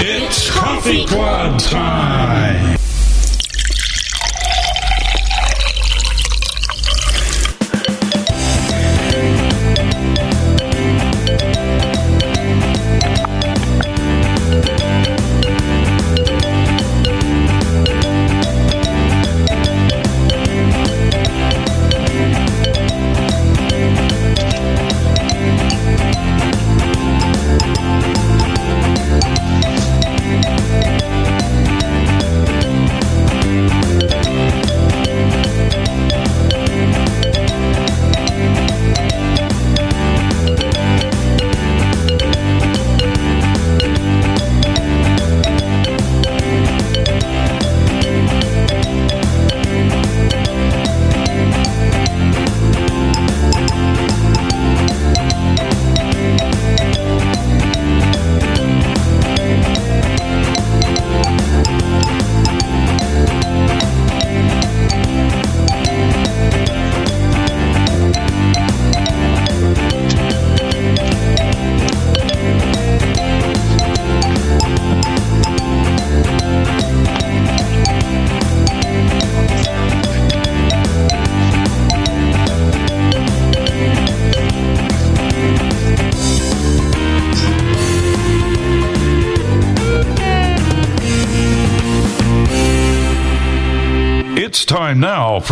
It's Coffee Club time.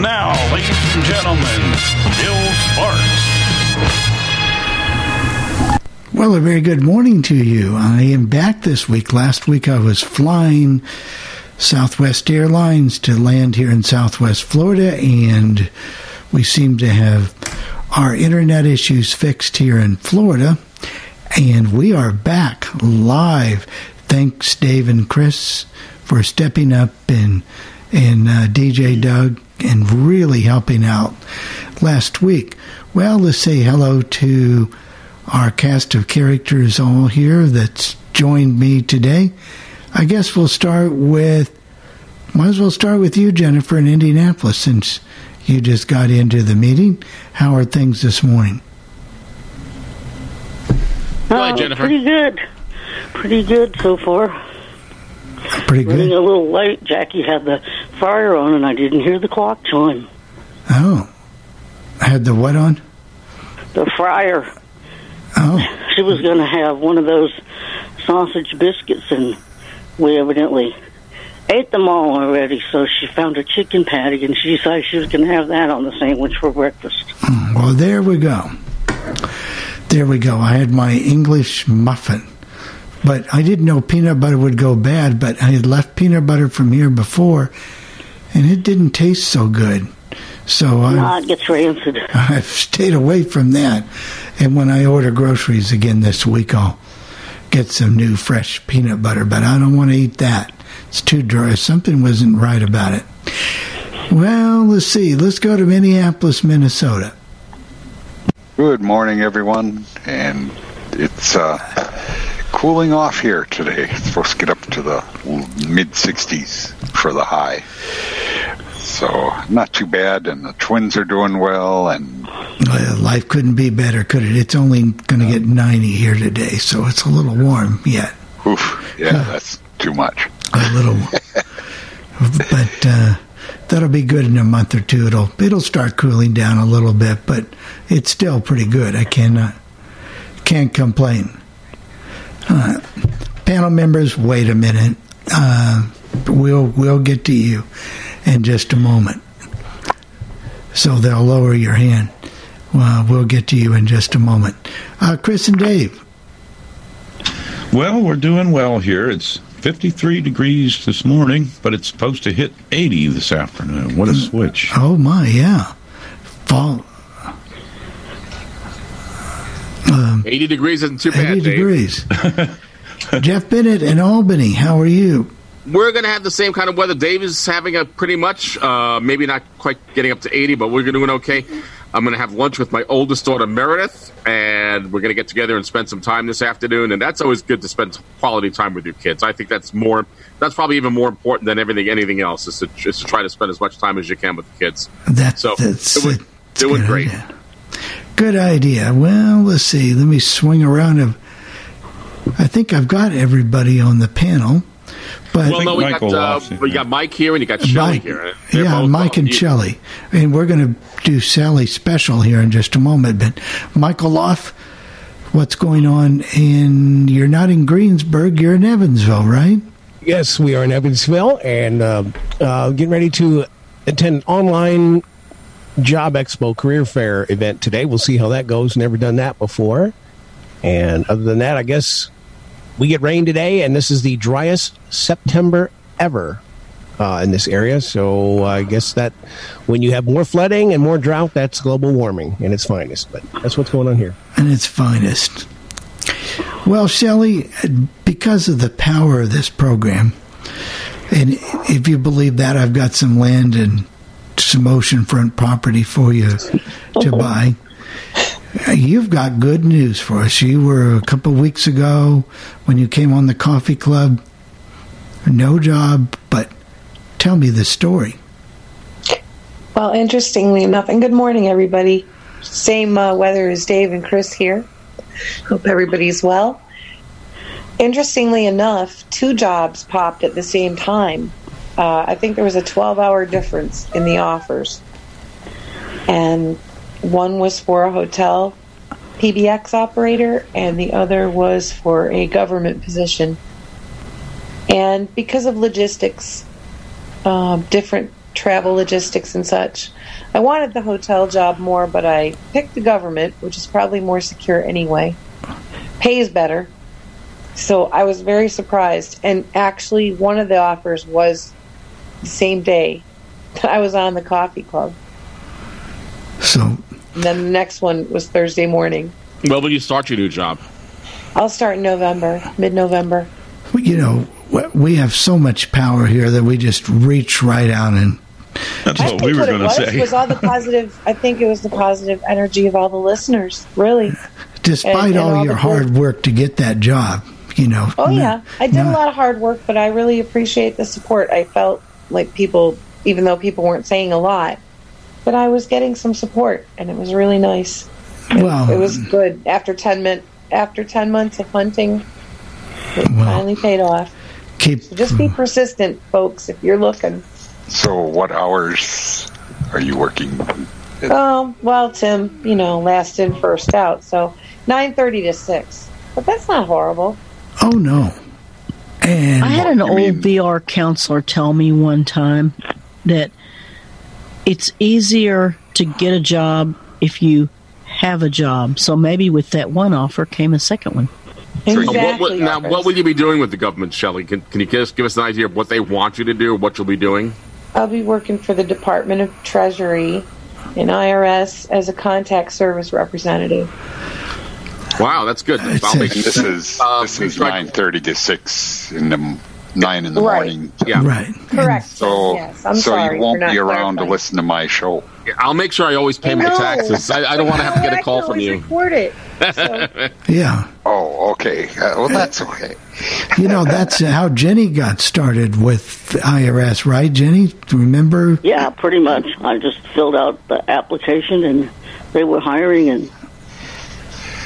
Now, ladies and gentlemen, Bill Sparks. Well, a very good morning to you. I am back this week. Last week I was flying Southwest Airlines to land here in Southwest Florida, and we seem to have our internet issues fixed here in Florida. And we are back live. Thanks, Dave and Chris, for stepping up and and uh, DJ Doug and really helping out last week. Well, let's say hello to our cast of characters all here that's joined me today. I guess we'll start with, might as well start with you, Jennifer, in Indianapolis, since you just got into the meeting. How are things this morning? Go ahead, Uh, Jennifer. Pretty good. Pretty good so far. Pretty Running good. a little late. Jackie had the fire on, and I didn't hear the clock chime. Oh, I had the what on? The fryer. Oh, She was going to have one of those sausage biscuits, and we evidently ate them all already. So she found a chicken patty, and she decided she was going to have that on the sandwich for breakfast. Hmm. well, there we go. There we go. I had my English muffin, but I didn't know peanut butter would go bad. But I had left peanut butter from here before, and it didn't taste so good. So I. Ah, it gets rancid. I've stayed away from that. And when I order groceries again this week, I'll get some new fresh peanut butter, but I don't want to eat that. It's too dry. Something wasn't right about it. Well, let's see. Let's go to Minneapolis, Minnesota. Good morning, everyone. And it's uh, cooling off here today. It's supposed to get up to the mid 60s for the high. So, not too bad. And the twins are doing well. And Well, life couldn't be better, could it? It's only going to get 90 here today, so it's a little warm yet. oof, yeah, that's too much. A little. but uh, that'll be good in a month or two. It'll it'll start cooling down a little bit, but it's still pretty good. I cannot can't complain. Uh, panel members, wait a minute. Uh, we'll we'll get to you in just a moment. So they'll lower your hand. Well, we'll get to you in just a moment. Uh, Chris and Dave. Well, we're doing well here. It's 53 degrees this morning, but it's supposed to hit 80 this afternoon. What a switch. Oh my, yeah. Fall. Um, 80 degrees isn't too bad. 80 Dave. degrees. Jeff Bennett in Albany. How are you? We're going to have the same kind of weather. Dave is having a pretty much, uh, maybe not quite getting up to 80, but we're doing okay. I'm going to have lunch with my oldest daughter, Meredith, and we're going to get together and spend some time this afternoon. And that's always good to spend quality time with your kids. I think that's more, that's probably even more important than everything, anything else, is to, is to try to spend as much time as you can with the kids. That, So, that's doing- that's a doing good great. idea. Good idea. Well, let's see. Let me swing around. I think I've got everybody on the panel, but Well, no, we Michael got, uh, we got Mike here and you got Shelly Mike, here. They're yeah, Mike and Shelly, and we're going to do Sally special here in just a moment. But Michael Loff, what's going on? And you're not in Greensburg. You're in Evansville, right? Yes, we are in Evansville and uh, uh, getting ready to attend online job expo career fair event today. We'll see how that goes. Never done that before. And other than that, I guess we get rain today, and this is the driest September ever uh, in this area. So I guess that when you have more flooding and more drought, that's global warming in its finest. But that's what's going on here. and its finest. Well, Shelley, because of the power of this program, and if you believe that, I've got some land and some oceanfront property for you to buy. You've got good news for us. You were a couple weeks ago when you came on the coffee club. No job, but tell me the story. Well, interestingly enough, and good morning, everybody. Same uh, weather as Dave and Chris here. Hope everybody's well. Interestingly enough, two jobs popped at the same time. Uh, I think there was a 12 hour difference in the offers. And one was for a hotel PBX operator, and the other was for a government position. And because of logistics, um, different travel logistics and such. I wanted the hotel job more, but I picked the government, which is probably more secure anyway. Pays better. So I was very surprised. And actually, one of the offers was the same day that I was on the coffee club. So, And then the next one was Thursday morning. Well, when you start your new job? I'll start in November, mid November. you know, we have so much power here that we just reach right out and That's I what think we were it going to was say. was all the positive. I think it was the positive energy of all the listeners. Really. despite And- and all, all your hard good- work to get that job, you know. Oh no- yeah, I did no- a lot of hard work, but I really appreciate the support. I felt like people, even though people weren't saying a lot, but I was getting some support, and it was really nice. It, Well, it was good. After ten min- after ten months of hunting, it Well. finally paid off. keep So just be mm. persistent, folks. If you're looking. So, what hours are you working? Oh well, Tim, you know, last in, first out. So nine thirty to six, but that's not horrible. Oh no. And I had an old mean- VR counselor tell me one time that it's easier to get a job if you have a job. So maybe with that one offer came a second one. Exactly. What, what, now, what will you be doing with the government, Shelley? Can, can you just give us an idea of what they want you to do, what you'll be doing? I'll be working for the Department of Treasury and IRS as a contact service representative. Wow, that's good. It's I'll make This is Uh, this is nine thirty to six in the m- nine in the Right. morning. yeah. right. Correct. So yes, I'm so sorry you won't be around to listen to my show. I'll make sure I always pay my taxes. I, I don't want to have to get a call can from you. Record it. So, Yeah. Oh, okay. Uh, well, that's okay. You know, that's how Jenny got started with IRS, right, Jenny? Remember? Yeah, pretty much. I just filled out the application, and they were hiring, and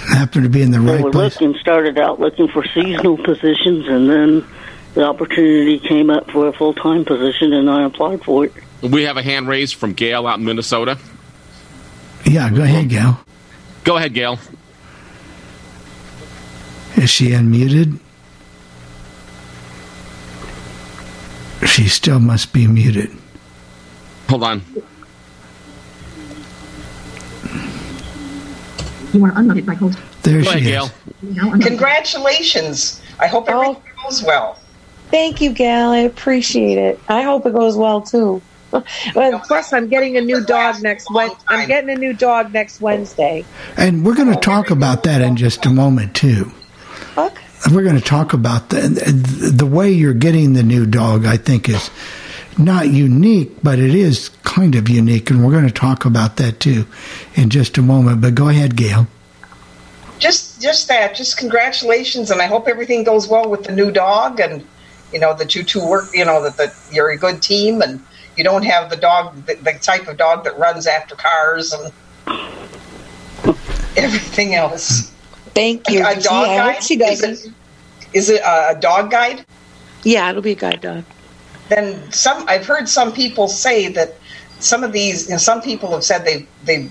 Happened to be in the they right were place. looking. Started out looking for seasonal positions, and then the opportunity came up for a full time position, and I applied for it. We have a hand raised from Gail out in Minnesota. Yeah, go ahead, Gail. Go ahead, Gail. Is she unmuted? She still must be muted. Hold on. You are unmuted by host. There Go ahead, she Gail. is. Now unmuted. Congratulations. I hope Oh. everything goes well. Thank you, Gal. I appreciate it. I hope it goes well too. Well, plus, I'm getting a new dog next Wed. I'm getting a new dog next Wednesday. And we're going to talk about that in just a moment, too. Okay. We're going to talk about the, the way you're getting the new dog, I think, is not unique, but it is kind of unique. And we're going to talk about that, too, in just a moment. But go ahead, Gail. Just, just that. Just congratulations, and I hope everything goes well with the new dog, and you know that you two work. You know that the, you're a good team, and you don't have the dog, the, the type of dog that runs after cars and everything else. Thank you. A dog Gee, I guide? she Is doesn't. it, is it a, a dog guide? Yeah, it'll be a guide dog. then some I've heard some people say that some of these you know, some people have said they they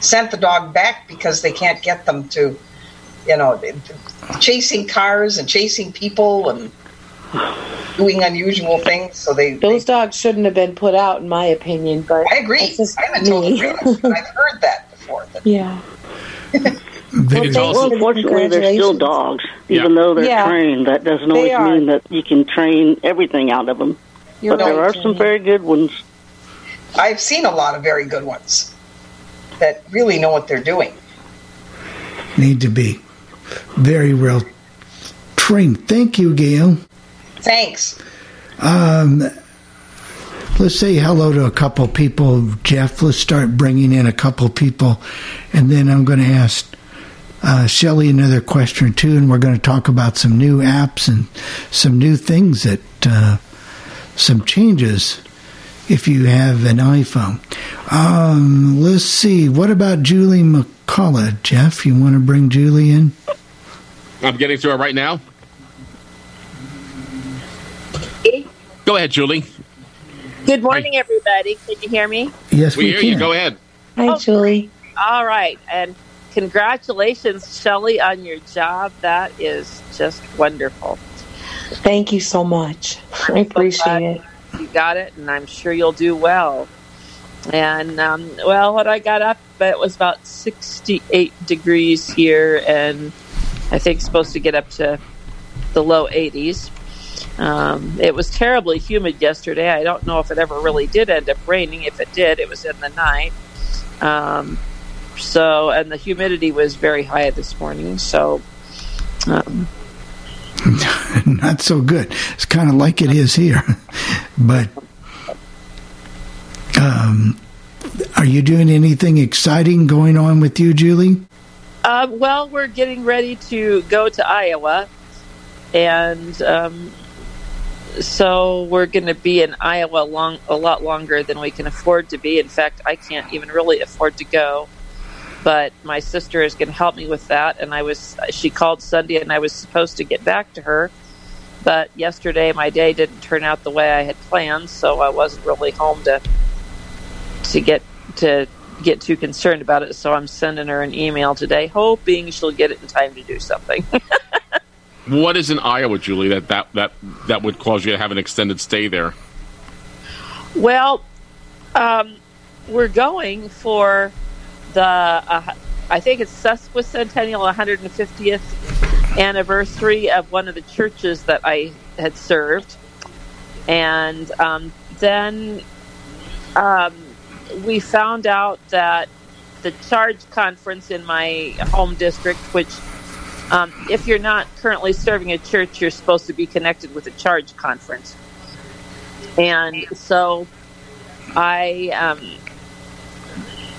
sent the dog back because they can't get them to you know chasing cars and chasing people and doing unusual things so they, Those dogs shouldn't have been put out, in my opinion. But I agree I'm in total me. agreement I've heard that before that yeah. Very Well, well. Well, unfortunately, they're still Congratulations. dogs. Yeah. Even though they're Yeah. trained, that doesn't They always are. mean that you can train everything out of them. You're but there are some Jenny. very good ones. I've seen a lot of very good ones that really know what they're doing Need to be very well trained. Thank you, Gail. Thanks Um, let's say hello to a couple people. Jeff, let's start bringing in a couple people. And then I'm going to ask uh, Shelly another question too. And we're going to talk about some new apps and some new things that, uh, some changes if you have an iPhone. Um, let's see. What about Julie McCullough? Jeff, you want to bring Julie in? I'm getting to it right now. Go ahead, Julie. Good morning, everybody. Can you hear me? Yes, We we, hear can. you. Go ahead. Hi, Oh. Julie. All right. And congratulations, Shelley, on your job. That is just wonderful. Thank you so much. I appreciate it. You got it, and I'm sure you'll do well. And, um, well, when I got up, it was about 68 degrees here, and I think supposed to get up to the low 80s. Um, it was terribly humid yesterday. I don't know if it ever really did end up raining. If it did, it was in the night. Um, so, and the humidity was very high this morning. So, um, not so good. It's kind of like it is here. but um, are you doing anything exciting going on with you, Julie? uh, well, we're getting ready to go to Iowa, and um, so we're going to be in Iowa long a lot longer than we can afford to be. In fact, I can't even really afford to go. But my sister is going to help me with that, and I was she called Sunday, and I was supposed to get back to her, but yesterday my day didn't turn out the way I had planned, so I wasn't really home to to get to get too concerned about it. So I'm sending her an email today, hoping she'll get it in time to do something. What is in Iowa, Julie, that, that, that, that would cause you to have an extended stay there? Well, um, we're going for the, uh, I think it's sesquicentennial 150th anniversary of one of the churches that I had served. And um, then um, we found out that the charge conference in my home district, which um, if you're not currently serving a church, you're supposed to be connected with a charge conference. And so I, um,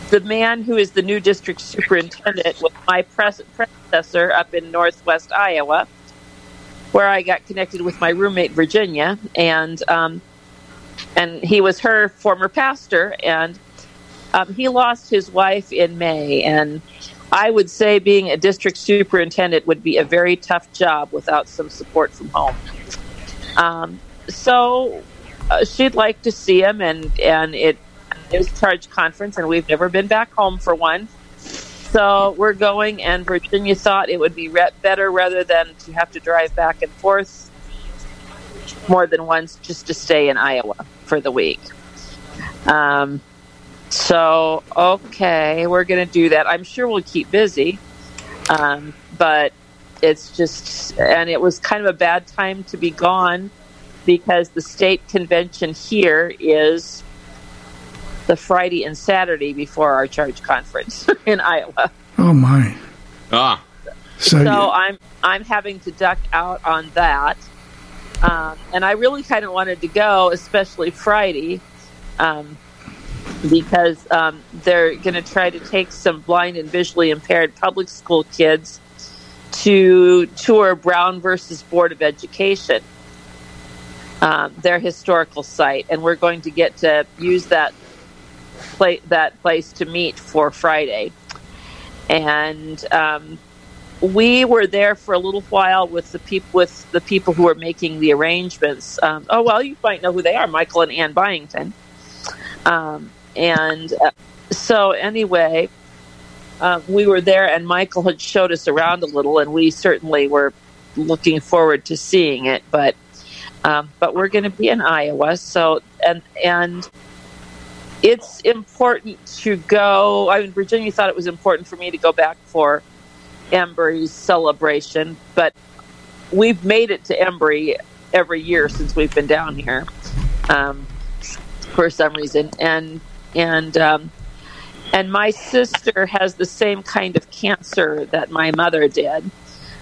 the man who is the new district superintendent was my predecessor up in northwest Iowa, where I got connected with my roommate Virginia, and um, and he was her former pastor, and um, he lost his wife in May, and I would say being a district superintendent would be a very tough job without some support from home. Um, so uh, she'd like to see him, and and it is charge conference, and we've never been back home for one. So we're going, and Virginia thought it would be re- better rather than to have to drive back and forth more than once just to stay in Iowa for the week. Um, so, okay, we're going to do that. I'm sure we'll keep busy, um, but it's just, and it was kind of a bad time to be gone because the state convention here is the Friday and Saturday before our charge conference in Iowa. Oh my! Ah, So, So I'm I'm having to duck out on that, um, and I really kind of wanted to go, especially Friday, um, because um, they're going to try to take some blind and visually impaired public school kids to tour Brown versus Board of Education, um, their historical site, and we're going to get to use that pla- that place to meet for Friday, and. Um, we were there for a little while with the people with the people who were making the arrangements. Um, oh well, you might know who they are, Michael and Ann Byington. Um, and uh, so anyway, uh, we were there, and Michael had showed us around a little, and we certainly were looking forward to seeing it. But um, but we're going to be in Iowa, so and and it's important to go. I mean, Virginia thought it was important for me to go back for Embry's celebration, but we've made it to Embry every year since we've been down here um, for some reason, and and um, and my sister has the same kind of cancer that my mother did,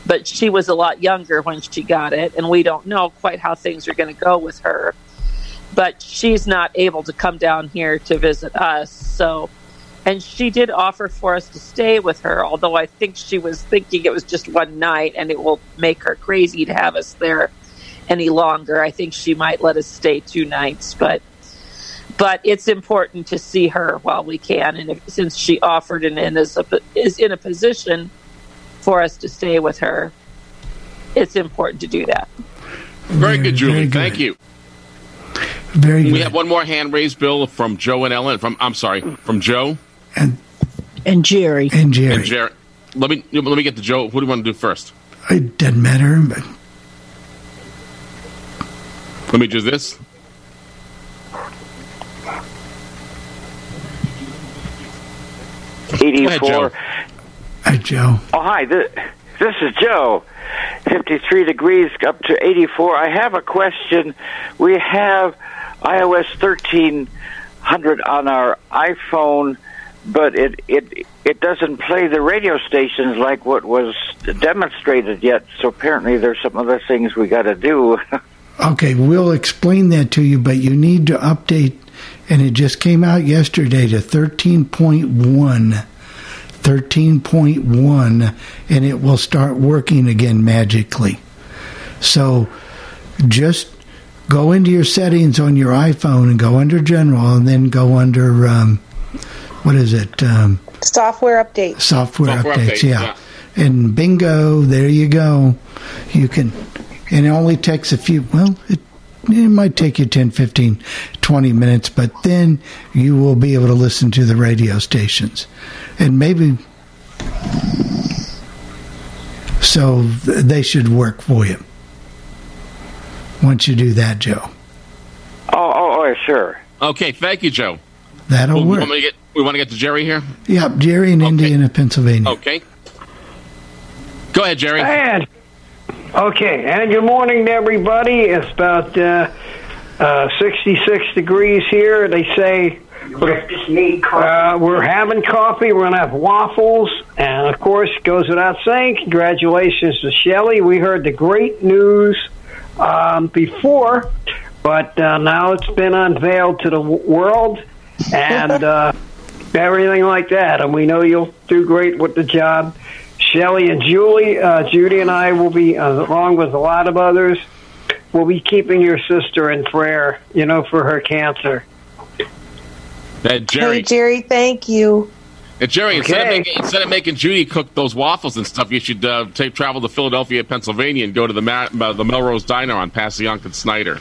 but she was a lot younger when she got it, and we don't know quite how things are going to go with her. But she's not able to come down here to visit us, so and she did offer for us to stay with her, although I think she was thinking it was just one night and it will make her crazy to have us there any longer. I think she might let us stay two nights, but but it's important to see her while we can, and if, since she offered and, and is, a, is in a position for us to stay with her, it's important to do that. very good, Julie. very good. Thank you. very good. We have one more hand raised, Bill, from Joe and Ellen. From I'm sorry, from Joe and And Jerry. and Jerry. and Jared. Let me let me get to Joe. What do you want to do first? It doesn't matter, but Let me do this. 84. Joe. uh, Joe. Oh, hi. This, this is Joe. 53 degrees up to 84. I have a question. We have iOS 1300 on our iPhone, but it, it, it doesn't play the radio stations like what was demonstrated yet. So apparently there's some other things we got to do. Okay, we'll explain that to you, but you need to update, and it just came out yesterday to 13.1. 13.1, and it will start working again magically. So just go into your settings on your iPhone and go under General, and then go under, um, what is it? Um, Software update. software, Software updates, update, yeah. And bingo, there you go. You can, and it only takes a few, well, it, it might take you 10, 15, 20 minutes, but then you will be able to listen to the radio stations. And maybe, so they should work for you. Once you do that, Joe, oh, oh, oh, sure. Okay, thank you, Joe. that'll we, work. want me to get, we want to get to Jerry here. Yep, Jerry in Indiana, Pennsylvania. Okay. Go ahead, Jerry. And okay, and good morning to everybody. It's about uh, uh, 66 degrees here. They say uh, we're having coffee. We're going to have waffles, and of course, it goes without saying, congratulations to Shelley. We heard the great news um, before, but uh, now it's been unveiled to the w- world, and uh, everything like that. And we know you'll do great with the job. Shelley and Julie, uh, Judy and I will be, uh, along with a lot of others, will be keeping your sister in prayer, you know, for her cancer. Uh, Jerry. Hey, Jerry, thank you. Uh, Jerry, instead, of making, instead of making Judy cook those waffles and stuff, you should uh, take travel to Philadelphia, Pennsylvania, and go to the Ma- uh, the Melrose Diner on Passyunk and Snyder.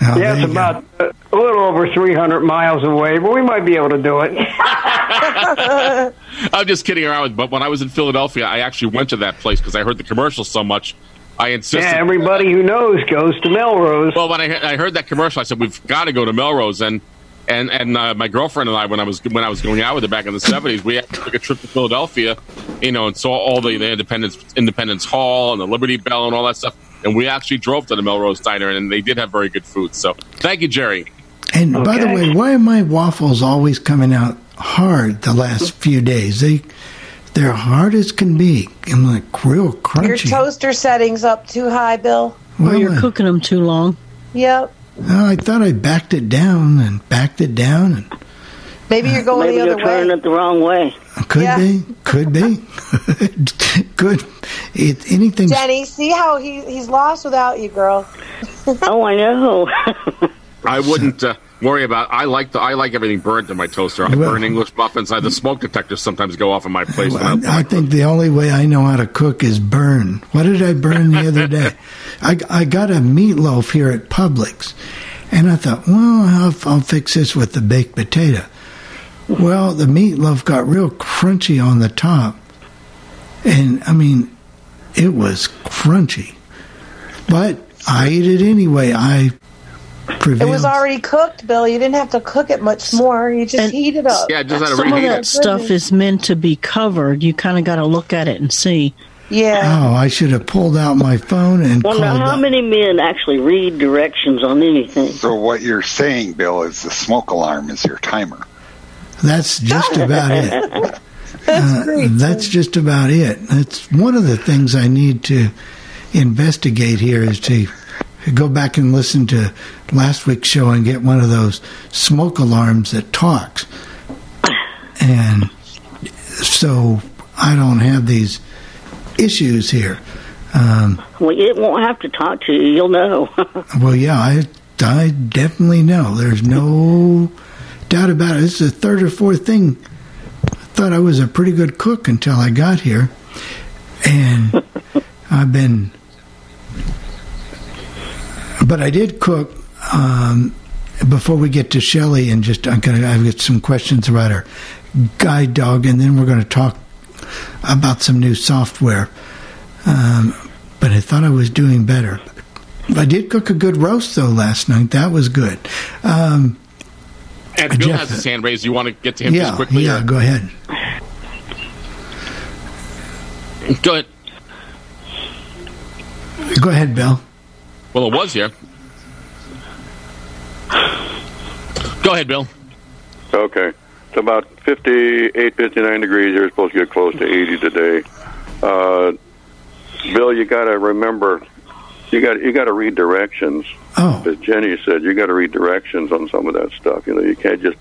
Oh, yeah, there it's go. about uh, a little over 300 miles away, but we might be able to do it. I'm just kidding around, but when I was in Philadelphia, I actually went to that place because I heard the commercial so much. I insisted. Yeah, everybody who knows goes to Melrose. Well, when I, I heard that commercial, I said we've got to go to Melrose, and and and uh, my girlfriend and I, when I was when I was going out with her back in the seventies, we actually took a trip to Philadelphia, you know, and saw all the, the Independence Independence Hall and the Liberty Bell and all that stuff. And we actually drove to the Melrose Diner, and they did have very good food. So thank you, Jerry. And by the way, why are my waffles always coming out hard the last few days? They they're hard as can be. I'm like real crunchy. Your toaster settings up too high, Bill. well, or you're uh, cooking them too long. Yep. oh, I thought I backed it down and backed it down and Maybe you're going Maybe the you're other turning way. it the wrong way. Could Yeah. be, could be, could. It, anything. Jenny, see how he he's lost without you, girl. oh, I know. I wouldn't uh, worry about. I like the I like everything burnt in my toaster. I Well- burn English muffins. I, the smoke detectors sometimes go off in my place. when I'm- I, I think the only way I know how to cook is burn. What did I burn the other day? I, I got a meatloaf here at Publix, and I thought, well, I'll, I'll fix this with the baked potato. Well, the meatloaf got real crunchy on the top, and I mean, it was crunchy. But I ate it anyway. I It was already cooked, Bill. You didn't have to cook it much more. You just And- heat it up. yeah, just had to Some of reheat that it. stuff is meant to be covered. You kind of got to look at it and see. Yeah. Oh, I should have pulled out my phone and Wonder called. how up. many men actually read directions on anything. So what you're saying, Bill, is the smoke alarm is your timer. That's just about it. Uh, that's just about it. That's one of the things I need to investigate here is to go back and listen to last week's show and get one of those smoke alarms that talks. And so I don't have these issues here. Um, Well, it won't have to talk to you. You'll know. well, yeah, I, I definitely know. There's no doubt about it. It's the third or fourth thing. I thought I was a pretty good cook until I got here. And I've been. But I did cook. Um, before we get to Shelley, and just I'm gonna I've got some questions about our guide dog, and then we're going to talk about some new software. Um, but I thought I was doing better. I did cook a good roast though last night. That was good. Um, And Bill Jeff- has his hand raised. You want to get to him yeah, just quickly? yeah. or- Go ahead. Go ahead. Go ahead, Bill. Well, it was here. Go ahead, Bill. Okay. It's about 58, 59 degrees. You're supposed to get close to 80 today. Uh, Bill, you got to remember, you got you got to read directions. Oh, As Jenny said, you got to read directions on some of that stuff. You know, you can't just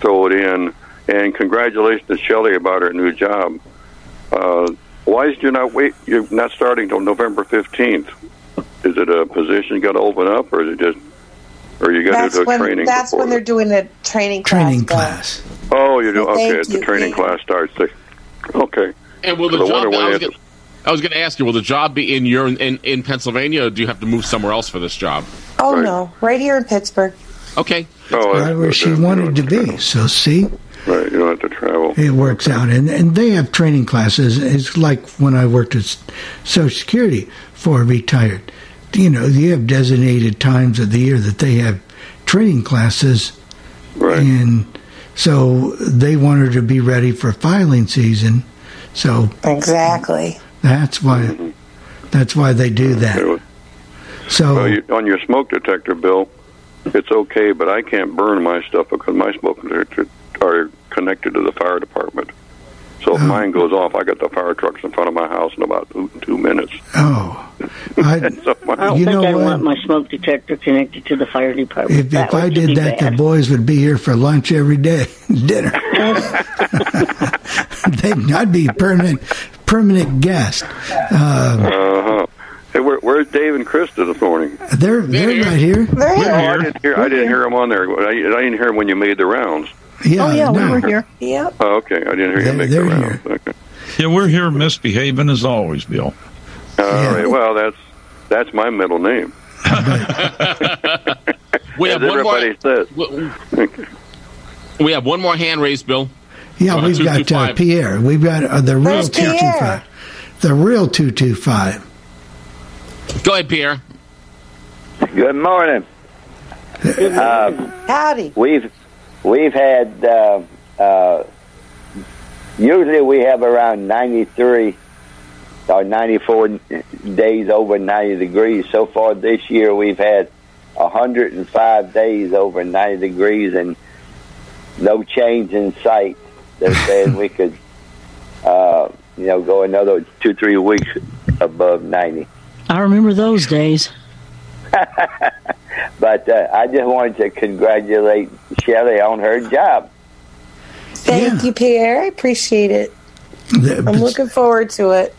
throw it in. And congratulations to Shelley about her new job. Uh, why is you not wait? You're not starting till November 15th. Is it a position you got to open up, or is it just, or you got to do a when training? that's when they're doing a training class. training Bill. class. Oh, you do. Thank Okay, you, the training yeah. class starts. Okay. And will the I job? Wonder why I was, gonna, I was going to ask you. Will the job be in your in, in Pennsylvania, or do you have to move somewhere else for this job? Oh Right. no, right here in Pittsburgh. Okay. Oh, Right where she wanted to have be. So see, Right, you don't have to travel. it works out, and and they have training classes. It's like when I worked at Social Security for retired. You know, you have designated times of the year that they have training classes Right. and so they wanted to be ready for filing season. So Exactly. That's why that's why they do that. Okay, So Well, you, on your smoke detector, Bill, it's okay, but I can't burn my stuff because my smoke detectors are connected to the fire department. So if Oh. mine goes off, I got the fire trucks in front of my house in about two, two minutes. oh, I, So my, I don't You think know I what? want my smoke detector connected to the fire department. if if I did be that, the boys would be here for lunch every day, dinner. They'd, I'd be permanent permanent guest. Uh, uh-huh. Hey, where, where's Dave and Krista this morning? they're they're here. right here. They're Oh, here. I didn't hear. I didn't hear him on there. I, I didn't hear them when you made the rounds. Yeah, oh yeah, we were here. Yep. Oh, okay. I didn't hear you They're- make the rounds. here. Okay. Yeah, we're here misbehaving as always, Bill. All Yeah. right. Well, that's that's my middle name. We have one more. says. we- We have one more hand raised, Bill. Yeah, Uh, we've got uh, Pierre. We've got uh, the real Where's two two The real two two five. Go ahead, Pierre. Good morning. Uh, Howdy. we've we've had uh, uh, usually we have around 93 or 94 days over 90 degrees. So far this year, we've had 105 days over 90 degrees and no change in sight. They're saying we could, uh, you know, go another two three weeks above 90. I remember those days. But uh, I just wanted to congratulate Shelley on her job. Thank you, Pierre. I appreciate it. I'm looking forward to it.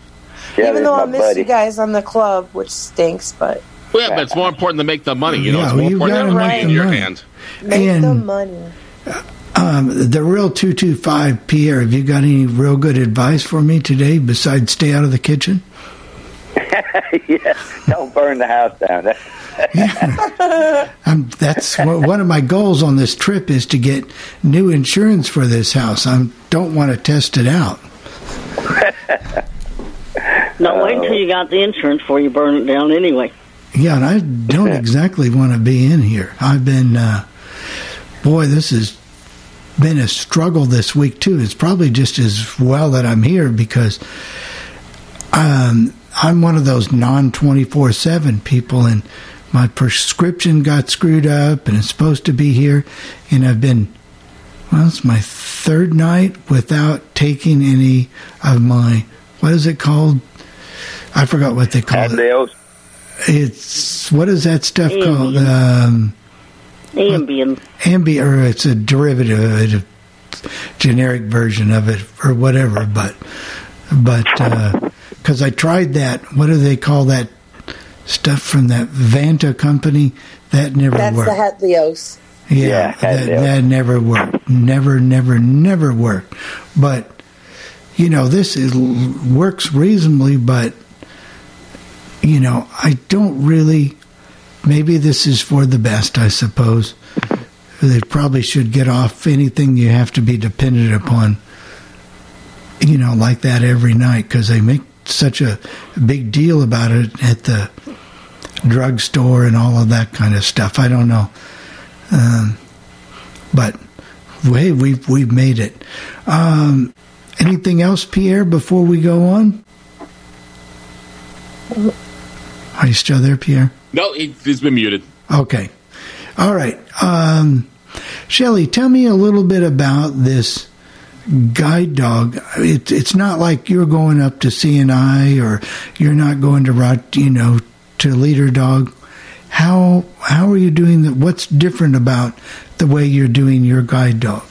Shelley's Even though I miss buddy. you guys on the club, which stinks, but Well, yeah, but it's more important to make the money. You know, Yeah, it's well, more you've important to have gotta money make in the your money. hand. make And- the money. Um, the real 225 Pierre, have you got any real good advice for me today besides stay out of the kitchen? yeah, don't burn the house down. Um, that's one one of my goals on this trip is to get new insurance for this house. I don't want to test it out. No, wait until you got the insurance before you burn it down anyway. Yeah, and I don't exactly want to be in here. I've been, uh, boy, this has been a struggle this week too. It's probably just as well that I'm here because um, I'm one of those non twenty four seven people, and my prescription got screwed up, and it's supposed to be here, and I've been. Well, it's my third night without taking any of my what is it called? I forgot what they call it. Advils. It's what is that stuff called? Um, Ambien. Ambi, or it's a derivative of it, a generic version of it, or whatever. But, but uh, because I tried that, what do they call that stuff from that Vanda company? That never That's worked. That's the Hetlioz. Yeah, Yeah, that, yeah. that never worked. Never, never, never worked. But you know, this is works reasonably, but you know, I don't really. Maybe this is for the best, I suppose. They probably should get off anything you have to be dependent upon. You know, like that every night because they make such a big deal about it at the drugstore and all of that kind of stuff. I don't know. Um, but hey, we've we've made it. Um, anything else, Pierre? Before we go on, are you still there, Pierre? No, he, he's been muted. Okay, all right. Um, Shelly, tell me a little bit about this guide dog. It, it's not like you're going up to Seeing Eye or you're not going to Rot, you know, to leader dog. How how are you doing that? What's different about the way you're doing your guide dog?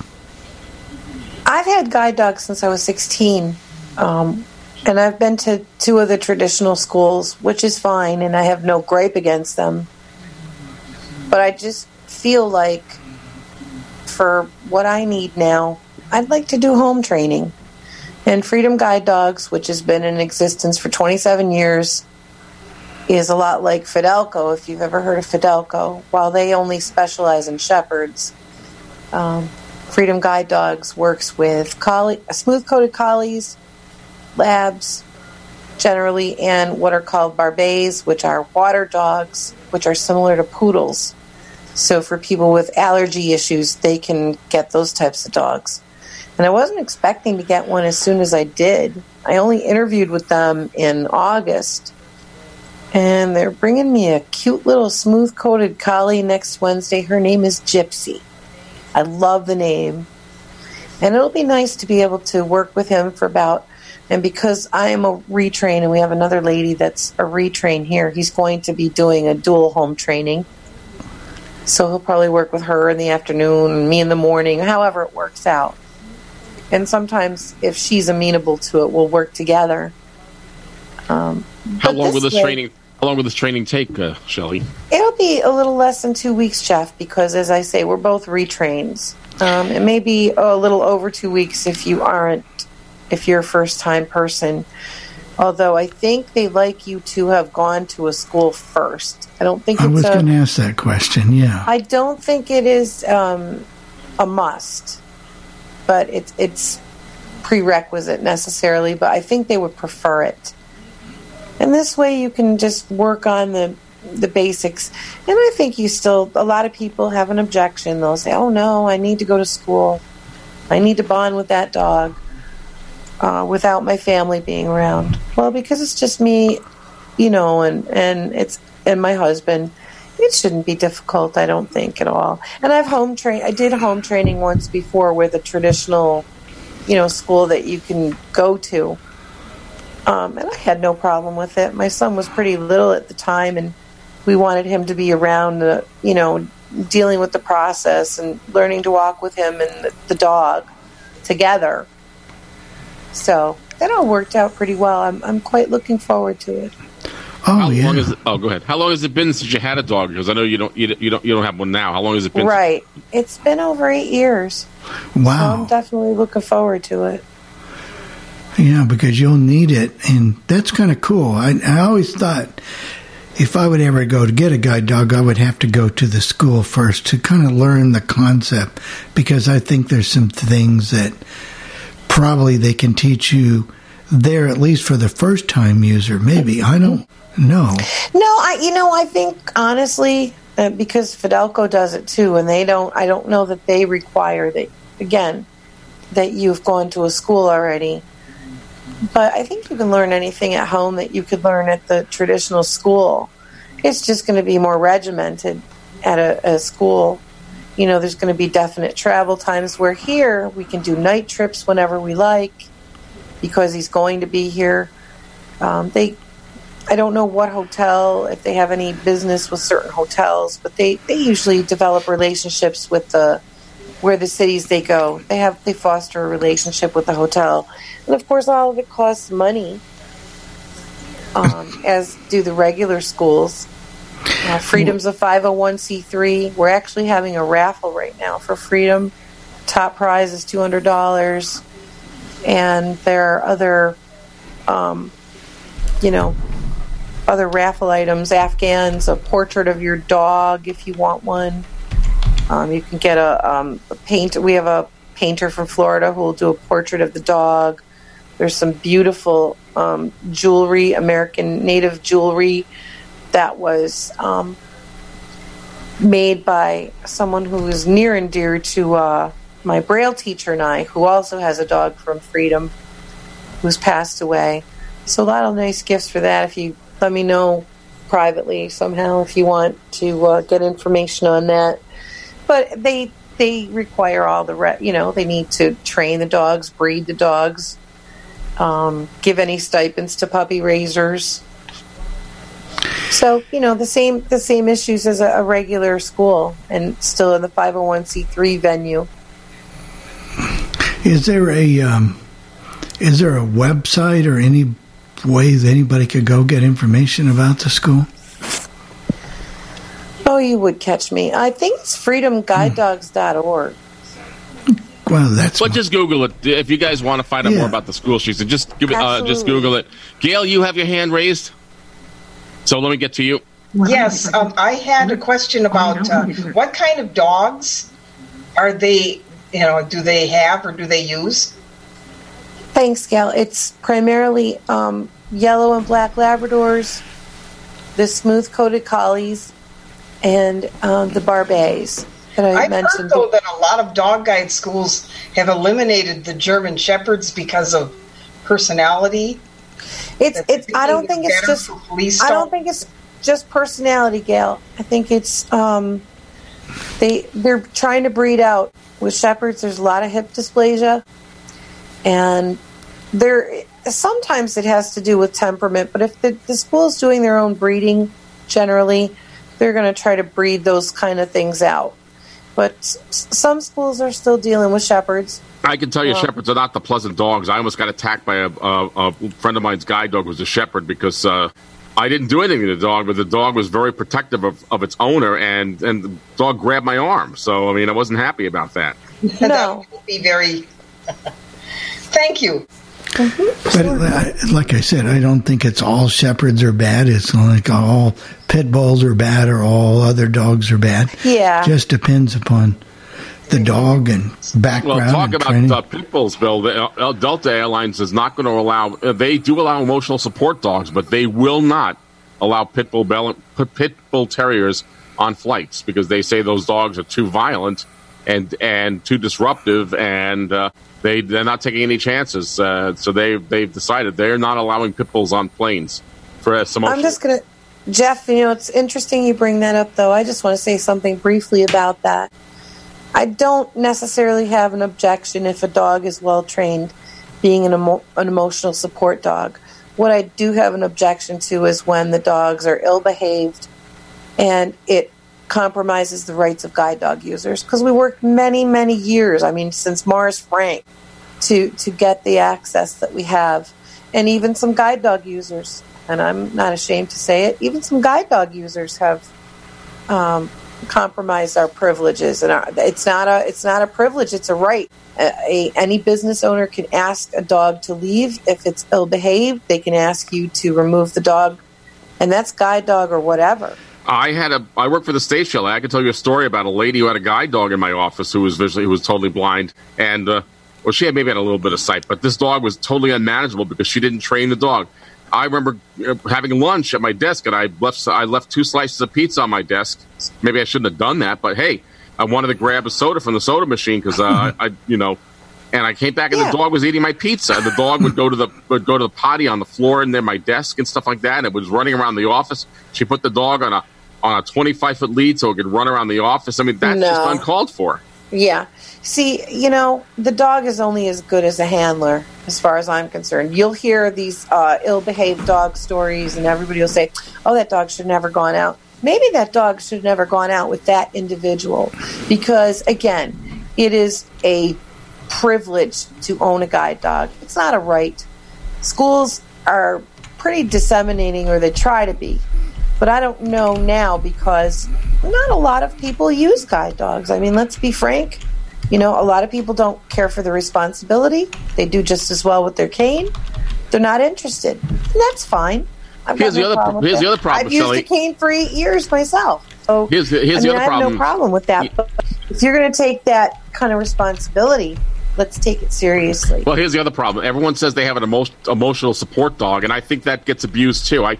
I've had guide dogs since I was 16. Um, and I've been to two of the traditional schools, which is fine, and I have no gripe against them. But I just feel like for what I need now, I'd like to do home training. And Freedom Guide Dogs, which has been in existence for 27 years, is a lot like Fidelco, if you've ever heard of Fidelco. While they only specialize in shepherds, um, Freedom Guide Dogs works with collie, smooth coated collies, labs, generally, and what are called barbets, which are water dogs, which are similar to poodles. So for people with allergy issues, they can get those types of dogs. And I wasn't expecting to get one as soon as I did. I only interviewed with them in August. And they're bringing me a cute little smooth coated collie next Wednesday. Her name is Gypsy. I love the name. And it'll be nice to be able to work with him for about, and because I am a retrain and we have another lady that's a retrain here, he's going to be doing a dual home training. So he'll probably work with her in the afternoon and me in the morning, however it works out. And sometimes, if she's amenable to it, we'll work together. Um, How long will this way- training? How long will this training take, uh, Shelley? It'll be a little less than two weeks, Jeff, because as I say, we're both retrains. Um, it may be a little over two weeks if you aren't, if you're a first time person. Although I think they like you to have gone to a school first. I don't think I it's was going to ask that question. Yeah. I don't think it is um, a must, but it's it's prerequisite necessarily. But I think they would prefer it. And this way you can just work on the the basics. And I think you still a lot of people have an objection. They'll say, "Oh no, I need to go to school. I need to bond with that dog uh, without my family being around." Well, because it's just me, you know, and and it's and my husband. It shouldn't be difficult, I don't think at all. And I've home train. I did home training once before with a traditional, you know, school that you can go to. Um, and I had no problem with it. My son was pretty little at the time, and we wanted him to be around, the, you know, dealing with the process and learning to walk with him and the, the dog together. So that all worked out pretty well. I'm, I'm quite looking forward to it. Oh How yeah. long has it, oh, go ahead. How long has it been since you had a dog? Because I know you don't you, you don't you don't have one now. How long has it been? Right. It's been over eight years. So Wow. I'm definitely looking forward to it. Yeah, because you'll need it, and that's kind of cool. I, I always thought if I would ever go to get a guide dog, I would have to go to the school first to kind of learn the concept, because I think there's some things that probably they can teach you there, at least for the first time user. Maybe I don't know. No, I you know I think honestly uh, because Fidelco does it too, and they don't. I don't know that they require that again that you've gone to a school already. But I think you can learn anything at home that you could learn at the traditional school. It's just going to be more regimented at a, a school. You know, there's going to be definite travel times. Where here we can do night trips whenever we like because he's going to be here. Um, they I don't know what hotel, if they have any business with certain hotels, but they, they usually develop relationships with the where the cities they go. They have they foster a relationship with the hotel, and of course, all of it costs money, um, as do the regular schools. Uh, Freedom's a 501c3. We're actually having a raffle right now for Freedom. Top prize is $200. And there are other, um, you know, other raffle items, Afghans, a portrait of your dog if you want one. Um, you can get a, um, a paint. We have a painter from Florida who will do a portrait of the dog. There's some beautiful um, jewelry, American native jewelry that was um, made by someone who is near and dear to uh, my Braille teacher and I, who also has a dog from Freedom who's passed away. So a lot of nice gifts for that. If you let me know privately somehow if you want to uh, get information on that. But they they require all the re- you know they need to train the dogs, breed the dogs, um, give any stipends to puppy raisers. So you know the same the same issues as a, a regular school, and still in the five hundred one c three venue. Is there a um, is there a website or any way that anybody could go get information about the school? Oh, you would catch me. I think it's freedomguidedogs.org. Well, that's But just Google it if you guys want to find out Yeah. more about the school sheets. Just give it, uh, just Google it. Gail, you have your hand raised. So let me get to you. Yes, um, I had a question about uh, what kind of dogs are they? You know, do they have or do they use? Thanks, Gail. It's primarily um, yellow and black Labradors, the smooth coated collies, and um, the Barbets that I I've mentioned. heard though that a lot of dog guide schools have eliminated the German Shepherds because of personality. It's it's. I don't think it's just. I don't think it's just personality, Gail. I think it's um, they they're trying to breed out with shepherds. There's a lot of hip dysplasia, and there sometimes it has to do with temperament. But if the, the school's doing their own breeding, generally, they're going to try to breed those kind of things out. But s- some schools are still dealing with shepherds. I can tell you, Well- shepherds are not the pleasant dogs. I almost got attacked by a, a, a friend of mine's guide dog was a shepherd because uh, I didn't do anything to the dog, but the dog was very protective of, of its owner, and and the dog grabbed my arm. So I mean, I wasn't happy about that. that would be very. Thank you. But uh, like I said, I don't think it's all shepherds are bad. It's not like all pit bulls are bad or all other dogs are bad. Yeah. Just depends upon the dog and background. Well, talk and about training. uh, pit bulls, Bill. The, uh, Delta Airlines is not going to allow. Uh, they do allow emotional support dogs, but they will not allow pit bull bell- pit bull terriers on flights because they say those dogs are too violent and and too disruptive, and uh, they they're not taking any chances. Uh, so they they've decided they're not allowing pit bulls on planes for uh, some. I'm just going to, Jeff, you know, it's interesting you bring that up, though. I just want to say something briefly about that. I don't necessarily have an objection if a dog is well trained being an, emo- an emotional support dog. What I do have an objection to is when the dogs are ill behaved and it compromises the rights of guide dog users because we worked many, many years, I mean, since Morris Frank, to, to get the access that we have. And even some guide dog users, and I'm not ashamed to say it, even some guide dog users have um, compromised our privileges. And our, it's not a it's not a privilege; it's a right. A, a, any business owner can ask a dog to leave if it's ill behaved. They can ask you to remove the dog, and that's guide dog or whatever. I had a. I worked for the state show. I can tell you a story about a lady who had a guide dog in my office who was visually, who was totally blind, and uh, well, she had maybe had a little bit of sight, but this dog was totally unmanageable because she didn't train the dog. I remember uh, having lunch at my desk, and I left. I left two slices of pizza on my desk. Maybe I shouldn't have done that, but hey, I wanted to grab a soda from the soda machine because uh, I, you know, and I came back and Yeah. the dog was eating my pizza. And the dog would go to the would go to the potty on the floor and then my desk and stuff like that. And it was running around the office. She put the dog on a on a twenty five foot lead so it could run around the office. I mean, that's No. just uncalled for. Yeah. See, you know, the dog is only as good as a handler, as far as I'm concerned. You'll hear these uh, ill behaved dog stories, and everybody will say, oh, that dog should have never gone out. Maybe that dog should have never gone out with that individual because, again, it is a privilege to own a guide dog. It's not a right. Schools are pretty disseminating, or they try to be, but I don't know now because not a lot of people use guide dogs. I mean, let's be frank. You know, a lot of people don't care for the responsibility. They do just as well with their cane. They're not interested. And that's fine. I've Here's the no other problem here's the other problem, I've used a cane for eight years myself. So Here's the- here's I the mean, other I have problem. no problem with that. But if you're going to take that kind of responsibility, let's take it seriously. Well, here's the other problem. Everyone says they have an emo- emotional support dog, and I think that gets abused too. I,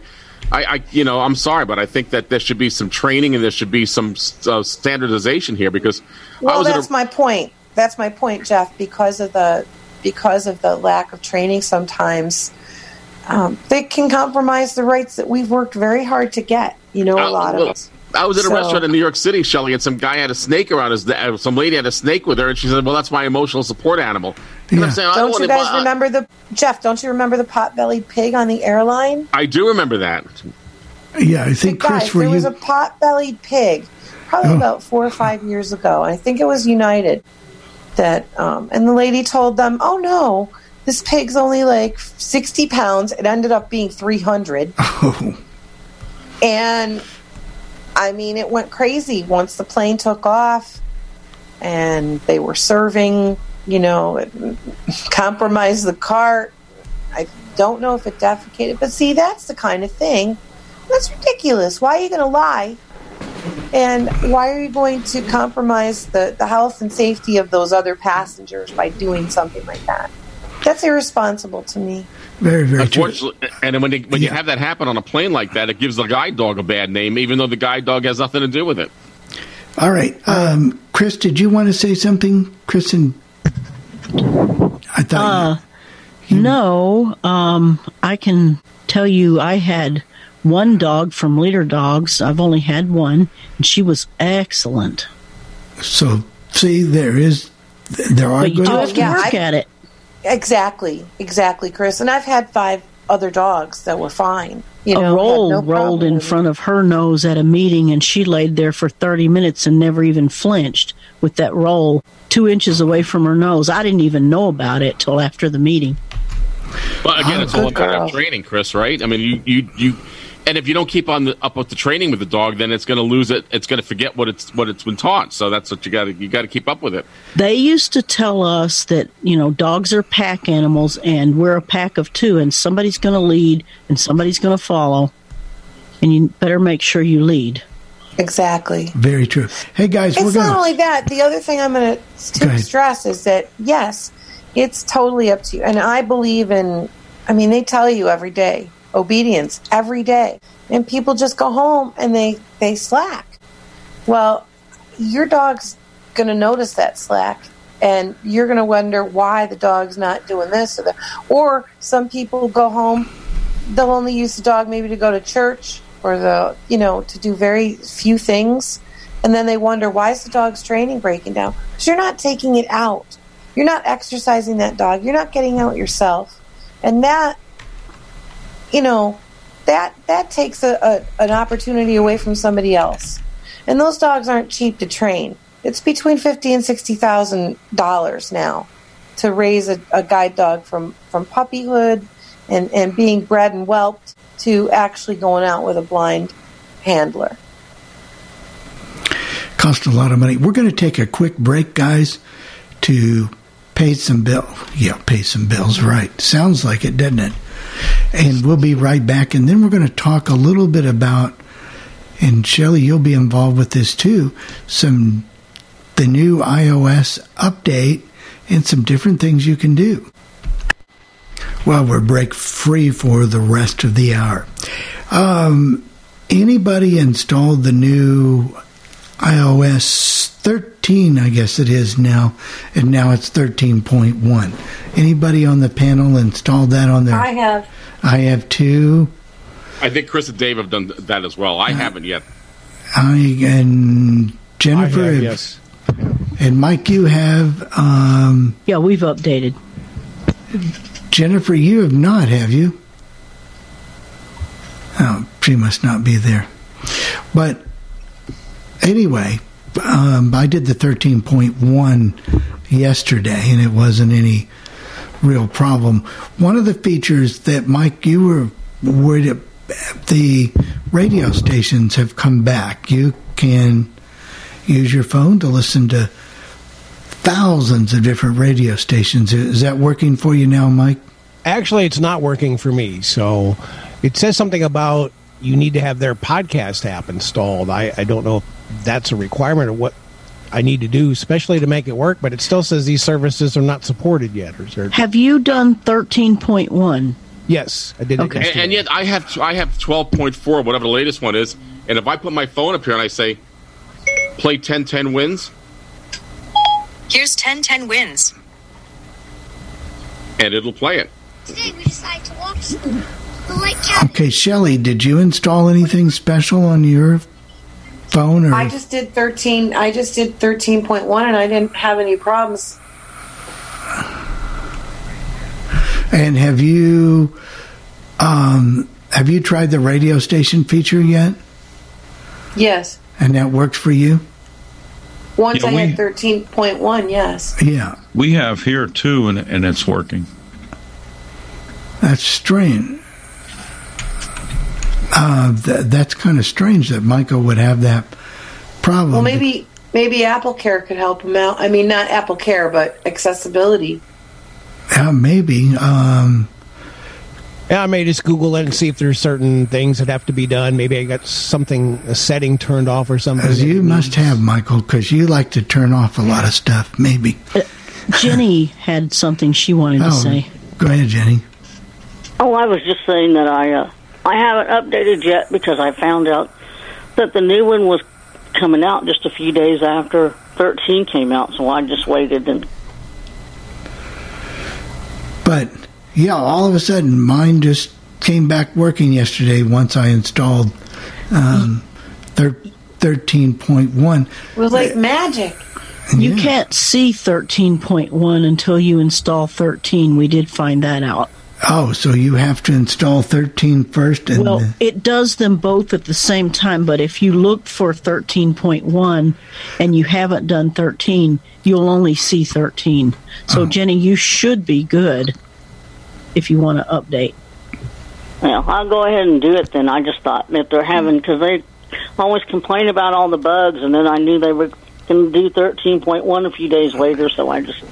I, I, you know, I'm sorry, but I think that there should be some training and there should be some uh, standardization here because Well, that's a, my point. That's my point, Jeff. Because of the because of the lack of training, sometimes um, they can compromise the rights that we've worked very hard to get. You know, a lot well, of us. I was at a So- restaurant in New York City, Shelley, and some guy had a snake around his. Uh, some lady had a snake with her, and she said, "Well, that's my emotional support animal." And I'm saying, Don't don't you wanna- guys remember the Jeff? Don't you remember the pot-bellied pig on the airline? I do remember that. Yeah, I think Guys, Chris, were there was a pot-bellied pig, probably Oh. about four or five years ago. I think it was United that, um, and the lady told them, "Oh no, this pig's only like sixty pounds." It ended up being three hundred, Oh, and I mean, it went crazy once the plane took off, and they were serving. You know, it compromised the cart. I don't know if it defecated, but see, that's the kind of thing. That's ridiculous. Why are you going to lie? And why are you going to compromise the, the health and safety of those other passengers by doing something like that? That's irresponsible to me. very, very true. Unfortunately, and when, they, when you have that happen on a plane like that, it gives the guide dog a bad name, even though the guide dog has nothing to do with it. All right, um, Chris, did you want to say something, Kristen? I thought. Uh, no, um, I can tell you I had one dog from Leader Dogs. I've only had one, and she was excellent. So, see, there is, there are But you good do have to Yeah, work I- at it. Exactly, exactly, Chris. And I've had five other dogs that were fine. You know, a had roll no rolled in front of her nose at a meeting, and she laid there for 30 minutes and never even flinched with that roll two inches away from her nose. I didn't even know about it till after the meeting. But again, Oh, it's all a good matter of training, Chris. Right? I mean, you you you, and if you don't keep on the, up with the training with the dog, then it's going to lose it. It's going to forget what it's what it's been taught. So that's what you got to you got to keep up with it. They used to tell us that, you know, dogs are pack animals and we're a pack of two, and somebody's going to lead and somebody's going to follow, and you better make sure you lead. Exactly. Very true. Hey guys, we're It's gonna not only that. The other thing I'm going to stress is that yes, it's totally up to you. And I believe in. I mean, they tell you every day obedience every day, and people just go home and they they slack. Well, your dog's going to notice that slack, and you're going to wonder why the dog's not doing this or that. Or some people go home, they'll only use the dog maybe to go to church or the you know to do very few things, and then they wonder why is the dog's training breaking down? Because you're not taking it out, you're not exercising that dog, you're not getting out yourself, and that you know that that takes a, a an opportunity away from somebody else. And those dogs aren't cheap to train. It's between fifty and sixty thousand dollars now to raise a, a guide dog from from puppyhood and and being bred and whelped to actually going out with a blind handler. cost a lot of money. We're going to take a quick break, guys, to pay some bill. Yeah, pay some bills. Right. Sounds like it, doesn't it? And we'll be right back. And then we're going to talk a little bit about, and Shelly, you'll be involved with this too. Some the new iOS update and some different things you can do. Well, we're break free for the rest of the hour. Um, anybody installed the new iOS 13, I guess it is now, and now it's 13.1. Anybody on the panel installed that on their? I have. I have two. I think Chris and Dave have done that as well. I haven't yet. I and Jennifer, I have, have- yes. and Mike, you have. Um, Yeah, we've updated. Jennifer, you have not, have you? Oh, she must not be there. But anyway, um, I did the 13.1 yesterday, and it wasn't any real problem. One of the features that, Mike, you were worried ab- the radio stations have come back. You can use your phone to listen to thousands of different radio stations. Is that working for you now, Mike? Actually, it's not working for me. So it says something about you need to have their podcast app installed. I, I don't know if that's a requirement or what I need to do, especially to make it work, but it still says these services are not supported yet. Or, or Have you done 13.1? Yes, I did Okay. And, and yet I have I have twelve point four, whatever the latest one is. And if I put my phone up here and I say, "Play 10-10 wins," Here's 1010 wins. and it'll play it. Today we decided to watch the light cat. Okay, Shelly, did you install anything special on your phone or I just did thirteen. I just did thirteen point one, and I didn't have any problems. and have you um have you tried the radio station feature yet? Yes, And that worked for you? Once Yeah, I we- had thirteen point one. Yes. Yeah. We have here too, and, and it's working. That's strange. Uh, th- that's kind of strange that Michael would have that problem. Well, maybe maybe Apple Care could help him out. I mean, not Apple Care, but accessibility. Yeah, maybe. Um, Yeah, I may just Google it and see if there's certain things that have to be done. Maybe I got something, a setting turned off or something. as you must have, Michael, because you like to turn off a lot of stuff. Maybe. Jenny had something she wanted to Oh, say. Go ahead, Jenny. Oh, I was just saying that I uh, I haven't updated yet because I found out that the new one was coming out just a few days after 13 came out, so I just waited and But yeah, all of a sudden, mine just came back working yesterday once I installed um, thir- 13.1. It was like magic. You can't see 13.1 until you install 13. We did find that out. Oh, so you have to install 13 first and Well, then- it does them both at the same time, but if you look for 13.1 and you haven't done 13, you'll only see 13. So, Jenny, you should be good if you want to update. Well, I'll go ahead and do it then. I just thought that they're having because they always complain about all the bugs, and then I knew they were going to do thirteen point one a few days later, so I just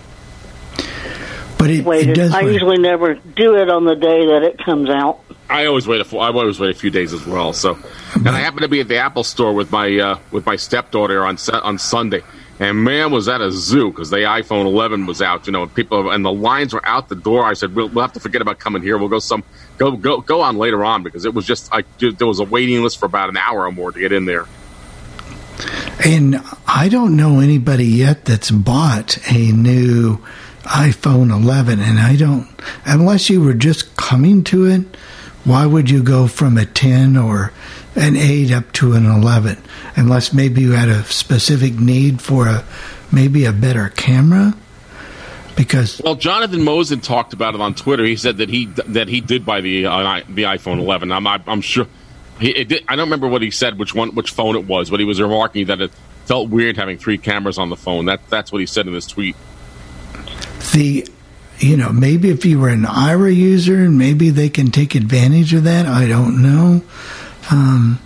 but it, waited. it does. I work. usually never do it on the day that it comes out. I always wait a fu- I always wait a few days as well. So, and I happen to be at the Apple store with my uh, with my stepdaughter on on Sunday, and man, was that a zoo because the iPhone 11 was out, you know, and people and the lines were out the door. I said, we'll, we'll have to forget about coming here. We'll go some go go go on later on because it was just like there was a waiting list for about an hour or more to get in there. And I don't know anybody yet that's bought a new iPhone 11. And I don't, unless you were just coming to it, why would you go from a 10 or an 8 up to an 11? Unless maybe you had a specific need for a maybe a better camera? Because Well, Jonathan Mosen talked about it on Twitter. He said that he that he did buy the uh, the iPhone 11. I'm I'm, I'm sure. He, it did, I don't remember what he said, which one, which phone it was, but he was remarking that it felt weird having three cameras on the phone. That that's what he said in his tweet. the you know maybe if you were an Aira user and maybe they can take advantage of that i don't know um,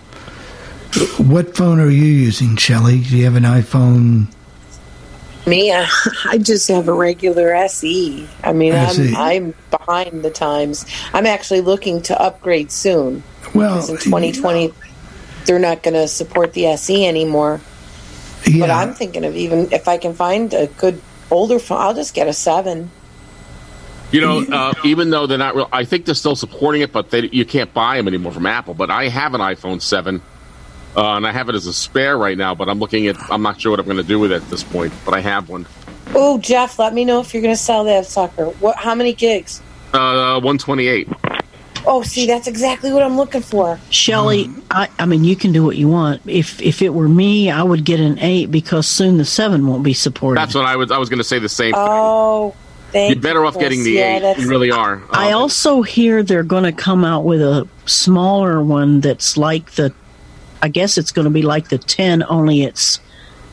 what phone are you using shelly do you have an iphone Me, I, I just have a regular SE. I mean, SE. I'm I'm behind the times. I'm actually looking to upgrade soon. Well, because in 2020 they're not going to support the SE anymore. Yeah. But I'm thinking of even if I can find a good older phone, I'll just get a seven. You know, uh, even though they're not real, I think they're still supporting it, but they, you can't buy them anymore from Apple. But I have an iPhone 7, uh, and I have it as a spare right now, but I'm looking at, I'm not sure what I'm going to do with it at this point, but I have one. Oh, Jeff, let me know if you're going to sell that sucker. What? How many gigs? Uh, 128. Oh, see, that's exactly what I'm looking for. Shelly, I, I mean, you can do what you want. If if it were me, I would get an eight because soon the seven won't be supported. That's what I was, I was going to say the same Oh, thank You're better off getting the Yeah, 8. You really are. I um, also hear they're going to come out with a smaller one that's like the, I guess it's going to be like the 10, only it's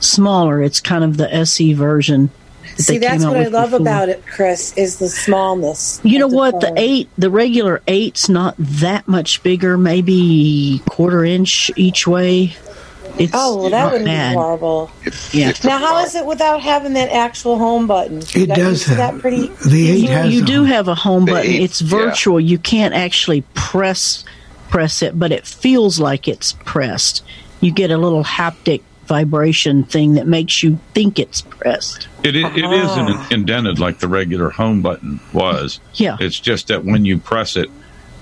smaller. It's kind of the SE version. that See, that's what I love before. about it, Chris, is the smallness. You know of the what? The eight, the regular eight's not that much bigger, maybe quarter inch each way. It's Oh, well, that wouldn't bad. be horrible. Yeah. Now, how is it without having that actual home button? It Got does have- that pretty. the eight you, has you a- do have a home button. eight, it's yeah. virtual. You can't actually press press it, but it feels like it's pressed. You get a little haptic vibration thing that makes you think it's pressed. It, i- it uh-huh. isn't indented like the regular home button was. Yeah. It's just that when you press it,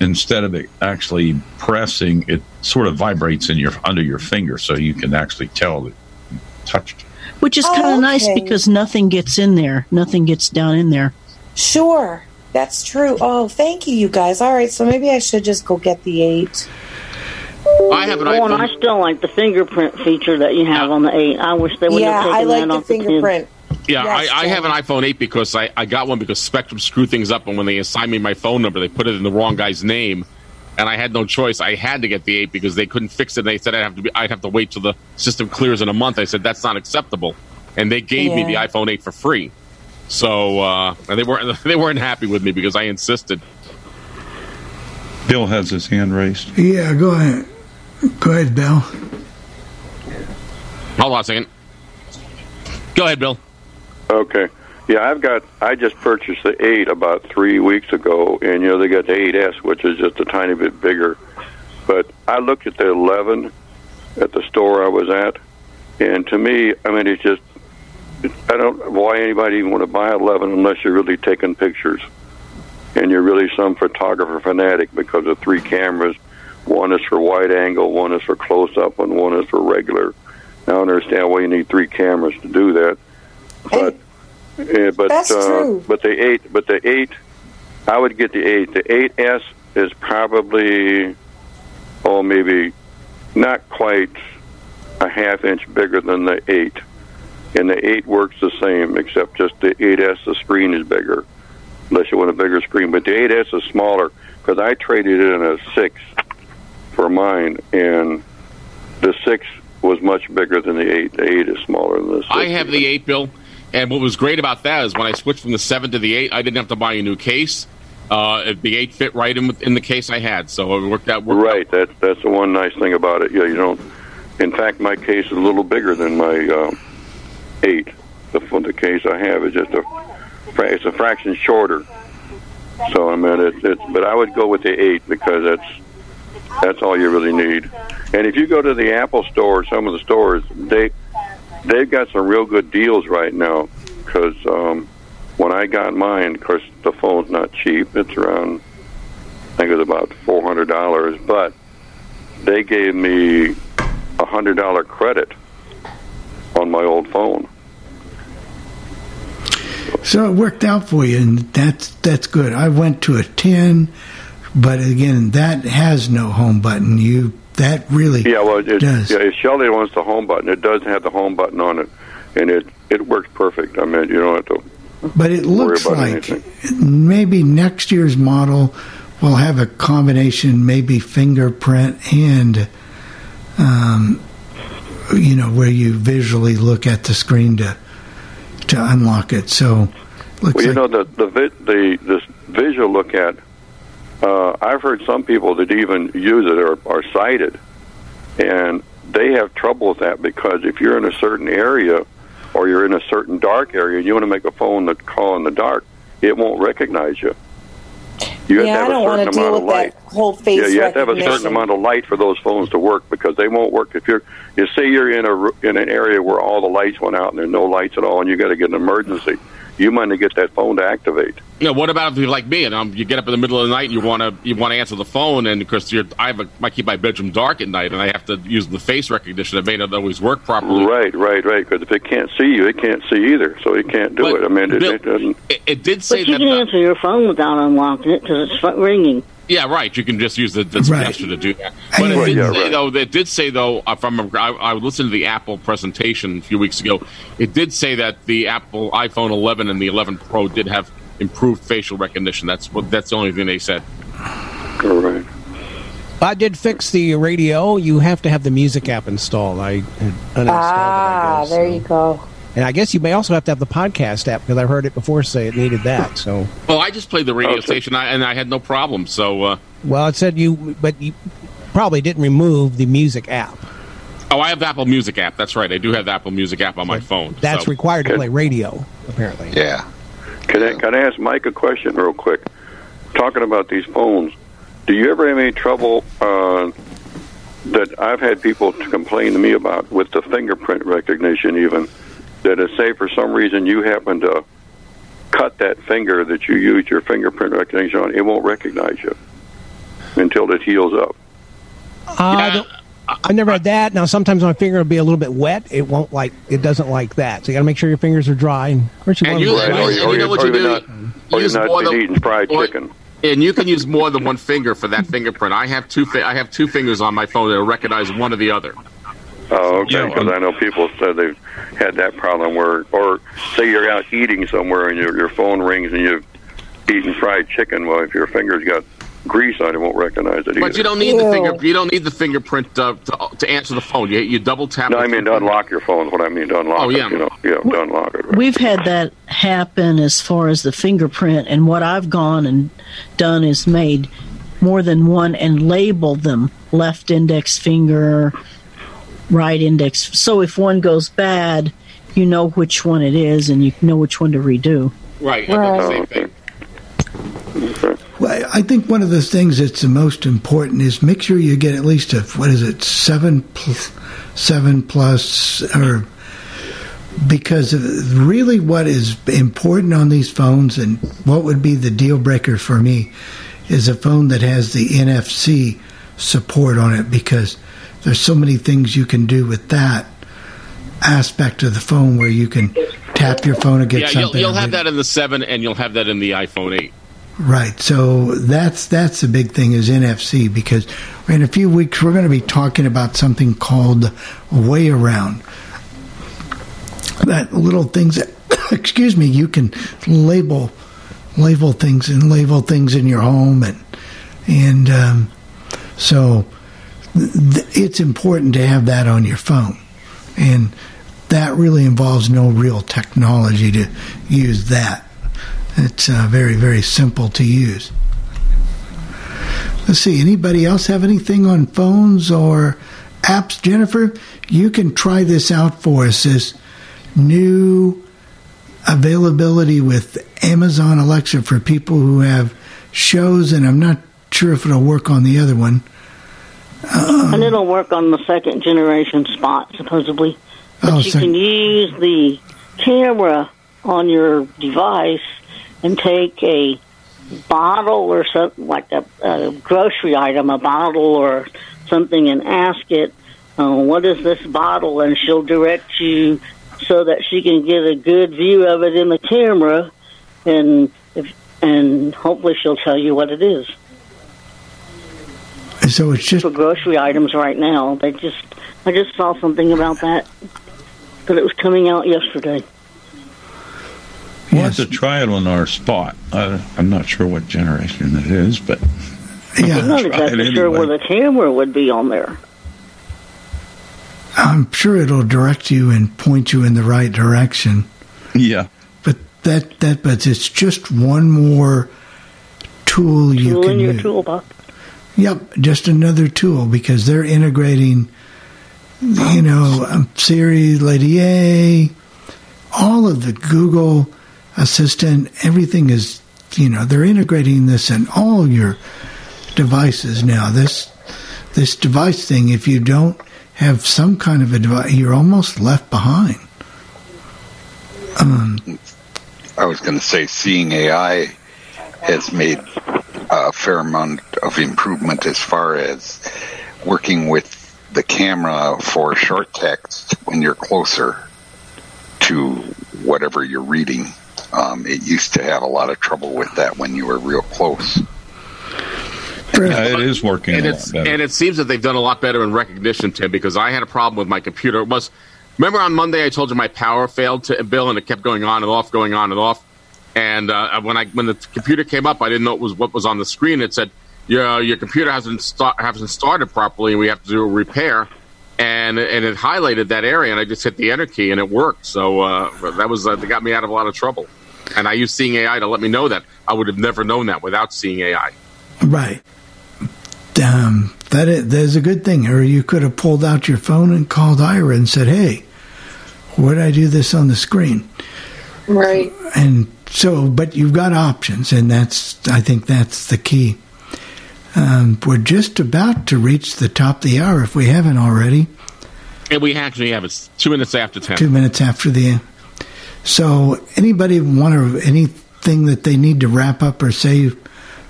instead of it actually pressing, it sort of vibrates in your under your finger, so you can actually tell that you touched. Which is Oh, kind of nice okay. because nothing gets in there. Nothing gets down in there. Sure, that's true. Oh, thank you, you guys. All right, so maybe I should just go get the eight. I have an Oh, and iPhone. I still like the fingerprint feature that you have on the 8. I wish they would Yeah, have taken I like that the off the fingerprint. Yeah, Yes, I, I have an iPhone 8 because I, I got one because Spectrum screwed things up, and when they assigned me my phone number, they put it in the wrong guy's name, and I had no choice. I had to get the 8 because they couldn't fix it. And they said I'd have to be, I'd have to wait till the system clears in a month. I said that's not acceptable, and they gave me the iPhone 8 for free. So uh, and they weren't they weren't happy with me because I insisted. Bill has his hand raised. yeah go ahead go ahead bill Hold on a second. Go ahead, Bill. Okay. Yeah, I've got. I just purchased the eight about three weeks ago, and you know they got the 8S, which is just a tiny bit bigger. But I looked at the 11 at the store I was at, and to me, I mean, it's just. I don't why anybody even want to buy 11 unless you're really taking pictures, and you're really some photographer fanatic because of three cameras. One is for wide angle, one is for close up, and one is for regular. I understand why you need three cameras to do that, but. Yeah, but That's uh, true. but the eight, but the eight, I would get the eight. The eight S is probably, oh, maybe not quite a half inch bigger than the eight, and the eight works the same except just the eight S. The screen is bigger, unless you want a bigger screen. But the eight S is smaller because I traded in a six for mine, and the six was much bigger than the eight. The eight is smaller than the six. I have the eight bill, and what was great about that is when I switched from the seven to the eight, I didn't have to buy a new case. Uh, the eight fit right in, in the case I had, so it worked out. Worked Right. That that's the one nice thing about it. Yeah, you don't. In fact, my case is a little bigger than my uh, eight. The the case I have is just a it's a fraction shorter So I mean, it, it's but I would go with the eight because that's that's all you really need. And if you go to the Apple store, some of the stores they they've got some real good deals right now because um, when I got mine, of course the phone's not cheap. It's around I think it was about four hundred dollars, but they gave me a hundred dollar credit on my old phone. So it worked out for you, and that's that's good. I went to a ten, but again, that has no home button. You that really Yeah, well, it, does. yeah, if Shelly wants the home button, it does have the home button on it, and it it works perfect. I mean, you don't have to. But it looks like anything. maybe next year's model will have a combination, maybe fingerprint and, um, you know, where you visually look at the screen to to unlock it. So, Well, you like know the the vi- the this visual look at. Uh, I've heard some people that even use it are, are sighted, and they have trouble with that because if you're in a certain area or you're in a certain dark area and you want to make a phone that call in the dark, it won't recognize you. You have yeah, to have I don't a want certain amount with of light. whole face yeah, you have to have a certain amount of light for those phones to work because they won't work if you're. You say you're in a in an area where all the lights went out and there's no lights at all, and you got to get an emergency. You might not get that phone to activate. You know, what about if you're like me and um, you get up in the middle of the night and you want to you want to answer the phone and because you're I have a, I keep my bedroom dark at night and I have to use the face recognition. It may not always work properly. Right, right, right. Because if it can't see you, it can't see either, so it can't do But it. I mean, it, Bill- it doesn't. It, it did say But you that. can the- answer your phone without unlocking it because it's ringing. Yeah, right. You can just use the, the Right. gesture to do that. But it did yeah, say right. though. It did say though. If I remember, I, I listened to the Apple presentation a few weeks ago. It did say that the Apple iPhone 11 and the 11 Pro did have improved facial recognition. That's what. That's the only thing they said. All right. I did fix the radio. You have to have the music app installed. I uninstalled Ah, it. I guess. there you go. And I guess you may also have to have the podcast app because I've heard it before say it needed that. So, Well, I just played the radio Okay. station and I had no problem. So, uh, well, it said you, but you probably didn't remove the music app. oh, I have the Apple Music app. That's right. I do have the Apple Music app on my phone. That's so. required to Good. play radio, apparently. Yeah. Can I, can I ask Mike a question real quick? Talking about these phones, do you ever have any trouble uh, that I've had people to complain to me about with the fingerprint recognition, even that is say for some reason you happen to cut that finger that you used your fingerprint recognition on, it won't recognize you until it heals up. Uh, I've never had that. Now, sometimes my finger will be a little bit wet. It won't like. It doesn't like that. So you got to make sure your fingers are dry. And of course, you And want you, them and, dry. or you- or you know what you do? not- or Use you're more not than- eating fried or- chicken. And you can use more than one finger for that fingerprint. I have two. Fi- I have two fingers on my phone that will recognize one or the other. Oh, okay. Yeah, Because I know people said they've had that problem where, or say you're out eating somewhere and your your phone rings and you've eaten fried chicken. Well, if your fingers got grease on it, it won't recognize it either. But you don't need the finger. You don't need the fingerprint uh, to, to answer the phone. You, you double tap. No, I mean to unlock your phone. What I mean to unlock Oh, yeah. it. You know, yeah, to unlock it. Right. We've had that happen as far as the fingerprint, and what I've gone and done is made more than one and labeled them left index finger, right index. So if one goes bad, you know which one it is, and you know which one to redo. Right. I did the same thing. Well, I think one of the things that's the most important is make sure you get at least a what is it seven plus seven plus or because really what is important on these phones and what would be the deal breaker for me is a phone that has the NFC support on it because there's so many things you can do with that aspect of the phone where you can tap your phone and get Yeah, you'll, you'll have that in the seven, and you'll have that in the iPhone eight. Right. So that's that's the big thing is NFC because in a few weeks we're going to be talking about something called WayAround. That little things that excuse me, you can label label things and label things in your home and and um, so it's important to have that on your phone and that really involves no real technology to use that. It's uh, very, very simple to use. Let's see, anybody else have anything on phones or apps? Jennifer, you can try this out for us. This new availability with Amazon Alexa for people who have shows, and I'm not sure if it'll work on the other one. And it'll work on the second generation spot, supposedly. But Oh, you sec- can use the camera on your device and take a bottle or something like a, a grocery item, a bottle or something, and ask it, uh, "What is this bottle?" And she'll direct you so that she can get a good view of it in the camera, and if, and hopefully she'll tell you what it is. So it's just for grocery items right now. They just I just saw something about that, but it was coming out yesterday. We'll have to try it on our spot. I, I'm not sure what generation it is, but yeah, I'm not Try it exactly sure where the camera would be on there. I'm sure it'll direct you and point you in the right direction. Yeah. But that that but it's just one more tool you can in your use. toolbox. Yep, just another tool because they're integrating, you know, um, Siri, Lady A, all of the Google Assistant, everything is, you know, they're integrating this in all your devices now. This this device thing, if you don't have some kind of a device, you're almost left behind. Um, I was going to say, seeing AI has made a fair amount of improvement as far as working with the camera for short text when you're closer to whatever you're reading. Um, it used to have a lot of trouble with that when you were real close. Yeah, it is working and a it's lot better. and it seems that they've done a lot better in recognition, Tim. Because I had a problem with my computer. It was remember on Monday I told you my power failed to Bill, and it kept going on and off, going on and off. And uh, when I when the computer came up, I didn't know it was what was on the screen. It said your your computer hasn't start, hasn't started properly, and we have to do a repair. And and it highlighted that area, and I just hit the enter key, and it worked. So uh, that was uh, that got me out of a lot of trouble. And I used Seeing AI to let me know that I would have never known that without Seeing AI. Right. Um, that is, that is a good thing. Or you could have pulled out your phone and called Aira and said, "Hey, where did I do this on the screen?" Right. And so, but you've got options, and that's I think that's the key. Um, we're just about to reach the top of the hour if we haven't already. And we actually have it's two minutes after ten. Two minutes after the. So, anybody want to anything that they need to wrap up or say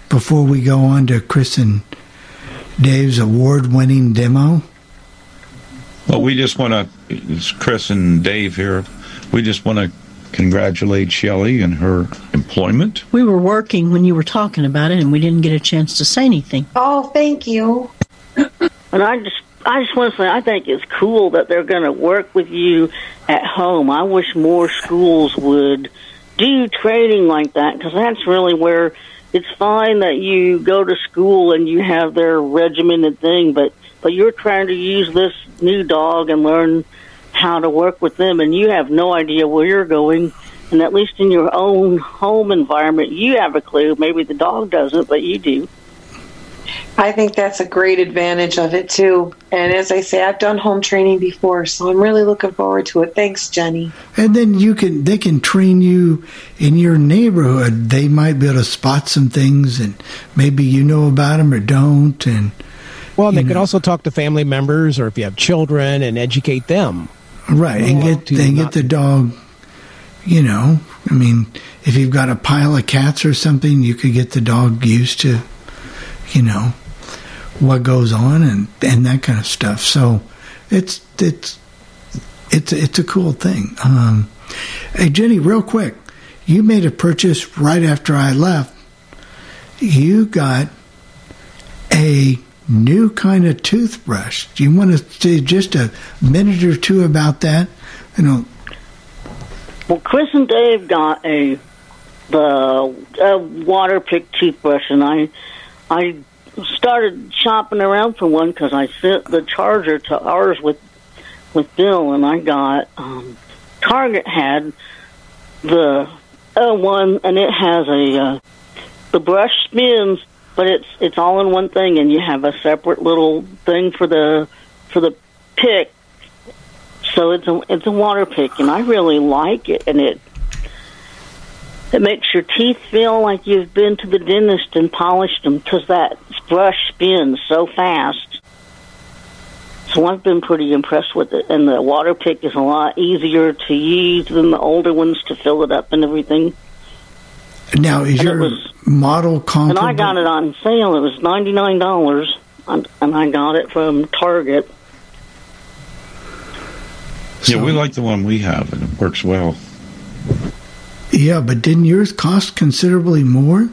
before we go on to Chris and Dave's award-winning demo? Well, we just want to, it's Chris and Dave here. We just want to congratulate Shelley and her employment. We were working when you were talking about it, and we didn't get a chance to say anything. Oh, thank you. And I just I just want to say I think it's cool that they're going to work with you at home. I wish more schools would do training like that because that's really where it's fine that you go to school and you have their regimented thing, but but you're trying to use this new dog and learn how to work with them, and you have no idea where you're going. And at least in your own home environment, you have a clue. Maybe the dog doesn't, but you do. I think that's a great advantage of it too. And as I say, I've done home training before, so I'm really looking forward to it. Thanks, Jenny. And then you can they can train you in your neighborhood. They might be able to spot some things, and maybe you know about them or don't. And Well, they could also talk to family members or if you have children and educate them. Right, and get they get the dog. You know, I mean, if you've got a pile of cats or something, you could get the dog used to, you know, what goes on and and that kind of stuff. So it's it's it's it's a cool thing. Um, hey Jenny, real quick, you made a purchase right after I left. You got a new kind of toothbrush. Do you want to say just a minute or two about that? You know, Well, Chris and Dave got a the a water pick toothbrush, and I I started shopping around for one because I sent the charger to ours with with Bill, and I got um, Target had the uh, one, and it has a uh, the brush spins, but it's it's all in one thing, and you have a separate little thing for the for the pick. So it's a it's a water pick, and I really like it, and it It makes your teeth feel like you've been to the dentist and polished them because that brush spins so fast. So I've been pretty impressed with it. And the water pick is a lot easier to use than the older ones to fill it up and everything. Now, is And it your was- model And? I got it on sale. It was ninety nine dollars, and I got it from Target. yeah, we like the one we have, and it works well. Yeah, but didn't yours cost considerably more?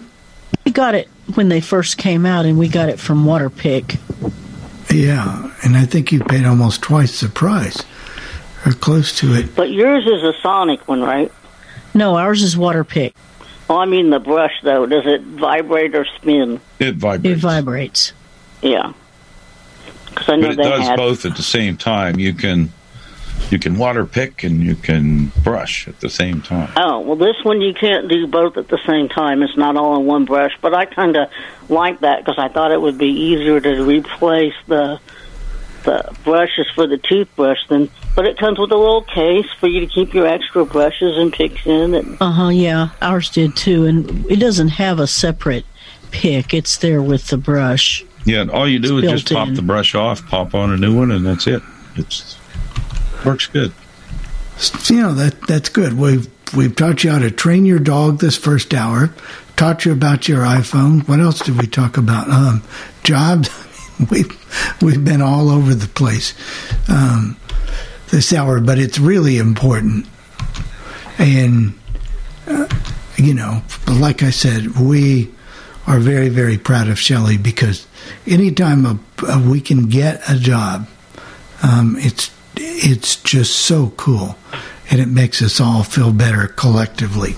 We got it when they first came out, and we got it from Waterpik. Yeah, and I think you paid almost twice the price, or close to it. But yours is a Sonic one, right? No, ours is Waterpik. Oh, I mean the brush though. Does it vibrate or spin? It vibrates. It vibrates. Yeah. Because I know but it they does had. both at the same time. You can you can Waterpik and you can brush at the same time. Oh well, this one you can't do both at the same time. It's not all in one brush. But I kind of like that because I thought it would be easier to replace the the brushes for the toothbrush then But it comes with a little case for you to keep your extra brushes and picks in. And Uh huh. Yeah, ours did too, and it doesn't have a separate pick. It's there with the brush. Yeah, and all you do It's is just built pop in. the brush off, pop on a new one, and that's it. It's works good. You know that that's good. We've we've taught you how to train your dog this first hour. Taught you about your iPhone. What else did we talk about? Um, jobs. we've we've been all over the place um, this hour, but it's really important. And uh, you know, like I said, we are very very proud of Shelley because anytime a, a, we can get a job, um, it's it's just so cool, and it makes us all feel better collectively.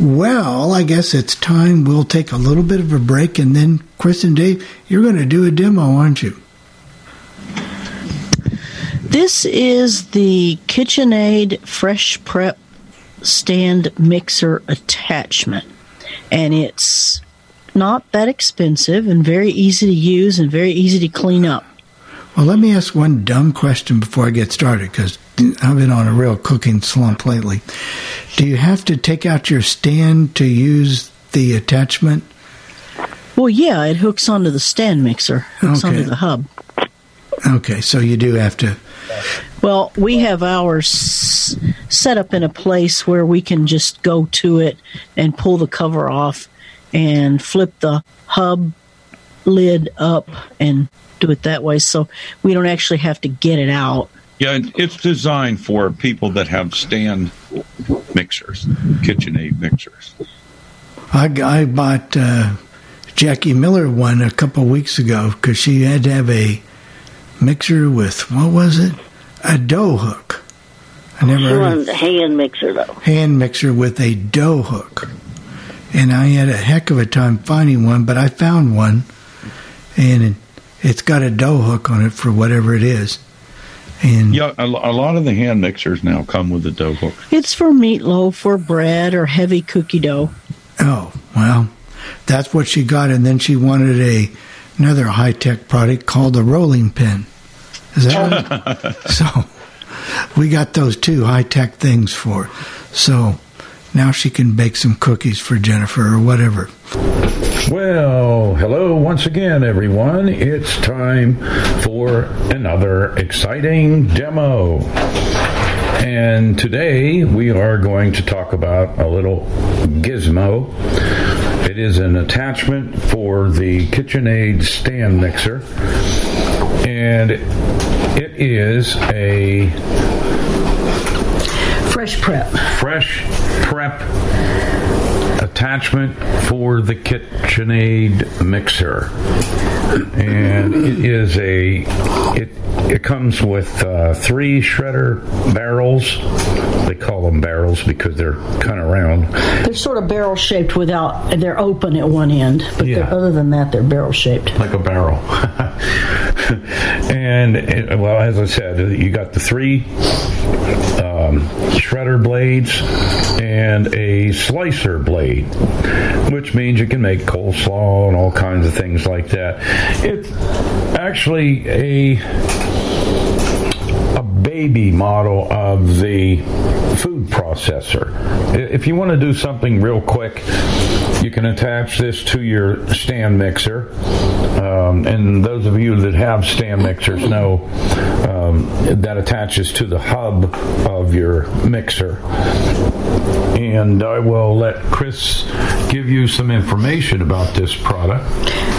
Well, I guess it's time we'll take a little bit of a break, and then Chris and Dave, you're going to do a demo, aren't you? This is the KitchenAid Fresh Prep Stand Mixer Attachment, and it's not that expensive and very easy to use and very easy to clean up. Well, let me ask one dumb question before I get started because I've been on a real cooking slump lately. Do you have to take out your stand to use the attachment? Well, yeah, it hooks onto the stand mixer, hooks Okay. onto the hub. Okay, so you do have to. Well, we have ours set up in a place where we can just go to it and pull the cover off and flip the hub lid up and do it that way. So we don't actually have to get it out. Yeah, and it's designed for people that have stand mixers, KitchenAid mixers. I, I bought uh, Jackie Miller one a couple weeks ago because she had to have a mixer with what was it? A dough hook. I never she heard of a hand mixer though. hand mixer with a dough hook, and I had a heck of a time finding one. But I found one, and it, it's got a dough hook on it for whatever it is. And Yeah, a, a lot of the hand mixers now come with a dough hook. It's for meatloaf or bread or heavy cookie dough. Oh, well, that's what she got. And then she wanted a another high tech product called a rolling pin. Is that right? so we got those two high tech things for. her. So now she can bake some cookies for Jennifer or whatever. Well, hello once again, everyone. It's time for another exciting demo. And today we are going to talk about a little gizmo. It is an attachment for the KitchenAid stand mixer. And it is a Fresh prep. fresh prep attachment for the KitchenAid mixer, and it is a it it comes with uh, three shredder barrels. They call them barrels because they're kind of round. They're sort of barrel shaped without, they're open at one end, but Yeah. other than that, they're barrel shaped. like a barrel. and it, well, as I said, you got the three um, shredder blades and a slicer blade, which means you can make coleslaw and all kinds of things like that. It's actually a a baby model of the food processor. If you want to do something real quick, you can attach this to your stand mixer. Um, and those of you that have stand mixers know um, that attaches to the hub of your mixer. And I will let Chris give you some information about this product.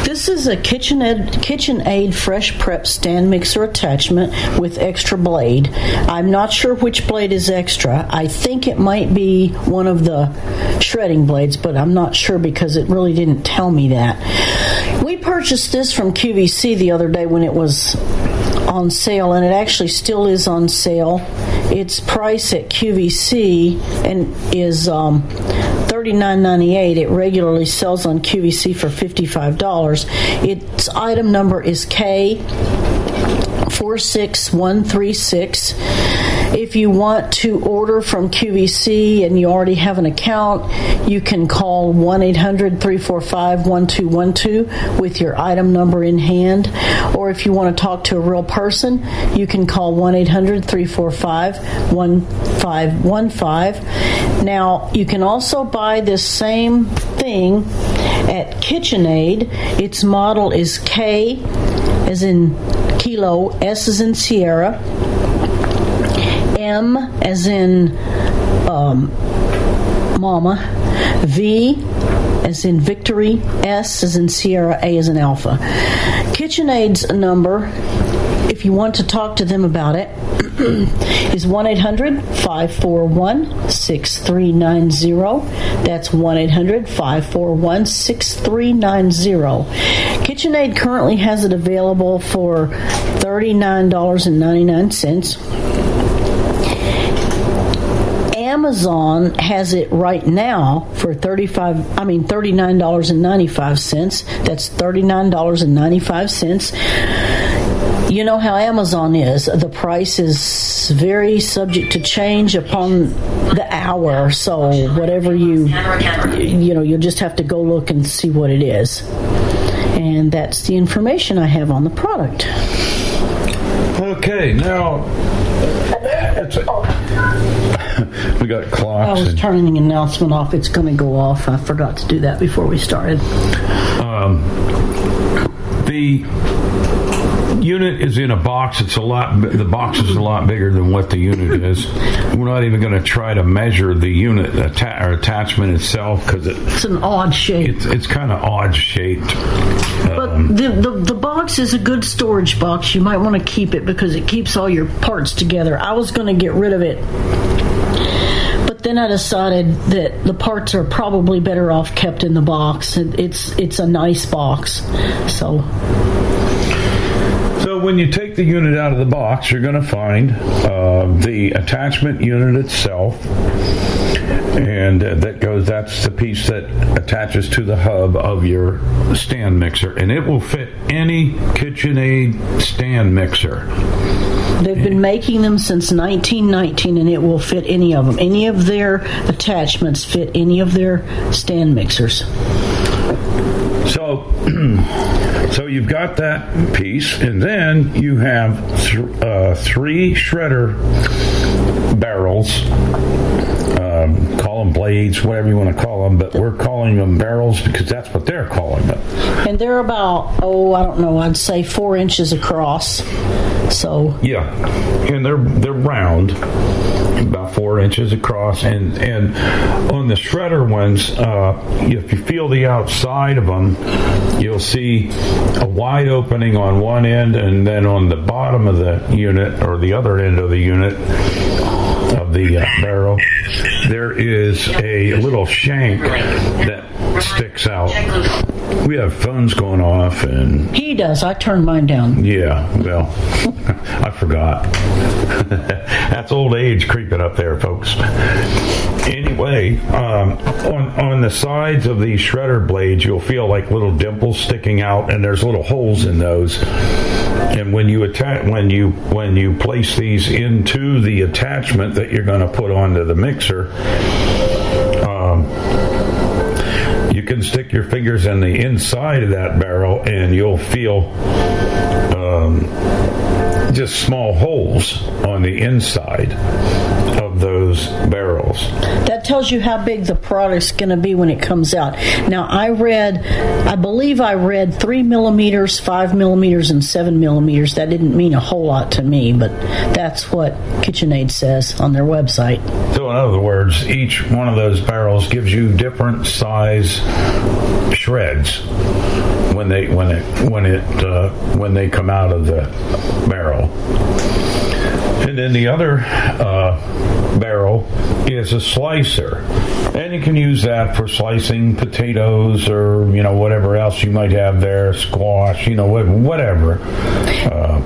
This is a KitchenAid, KitchenAid Fresh Prep stand mixer attachment with extra blade. I'm not sure which blade is extra. I think it might be one of the shredding blades, but I'm not sure sure because it really didn't tell me that. We purchased this from QVC the other day when it was on sale, and it actually still is on sale. Its price at QVC and is um, $39.98. It regularly sells on QVC for $55. Its item number is K46136. If you want to order from QVC and you already have an account, you can call 1 800 345 1212 with your item number in hand. Or if you want to talk to a real person, you can call 1 800 345 1515. Now, you can also buy this same thing at KitchenAid. Its model is K as in kilo, S as in Sierra, M as in um, mama, V as in victory, S as in Sierra, A as in alpha. KitchenAid's number, if you want to talk to them about it, is 1 800 541 6390. That's 1 800 541 6390. KitchenAid currently has it available for $39.99. Amazon has it right now for 35 I mean $39.95. That's $39.95 you know how Amazon is. The price is very subject to change upon the hour. So whatever you, you know, you'll just have to go look and see what it is. And that's the information I have on the product. Okay, now it's we got I was and- turning the announcement off. It's going to go off. I forgot to do that before we started. Um, the unit is in a box. It's a lot. The box is a lot bigger than what the unit is. We're not even going to try to measure the unit atta- or attachment itself because it, It's an odd shape. it's it's kind of odd shaped. Um, The, the the box is a good storage box. You might want to keep it because it keeps all your parts together. I was going to get rid of it, but then I decided that the parts are probably better off kept in the box. It's it's a nice box, So when you take the unit out of the box, you're going to find uh, the attachment unit itself, and uh, that goes. That's the piece that attaches to the hub of your stand mixer, and it will fit any KitchenAid stand mixer. they've been making them since 1919, and it will fit any of them. Any of their attachments fit any of their stand mixers. So, so you've got that piece, and then you have th- uh, three shredder barrels. Um, call them blades, whatever you want to call them, but we're calling them barrels because that's what they're calling them. And they're about, oh, I don't know, I'd say four inches across. So Yeah, and they're they're round, about four inches across, and and on the shredder ones, uh, if you feel the outside of them, you'll see a wide opening on one end, and then on the bottom of the unit or the other end of the unit of the uh, barrel, there is a little shank that sticks out. We have phones going off and he does. I turned mine down. yeah, well, I forgot. That's old age creeping up there, folks. Anyway, um, on on the sides of these shredder blades, you'll feel like little dimples sticking out, and there's little holes in those. And when you attach, when you when you place these into the attachment that you're going to put onto the mixer, um, you can stick your fingers in the inside of that barrel and you'll feel um, just small holes on the inside those barrels. That tells you how big the product's going to be when it comes out. Now, I read, I believe I read three millimeters, five millimeters, and seven millimeters. That didn't mean a whole lot to me, but that's what KitchenAid says on their website. So, in other words, each one of those barrels gives you different size shreds when they when it when it uh, when they come out of the barrel. And then the other uh, barrel is a slicer. And you can use that for slicing potatoes or, you know, whatever else you might have there, squash, you know, whatever. Uh,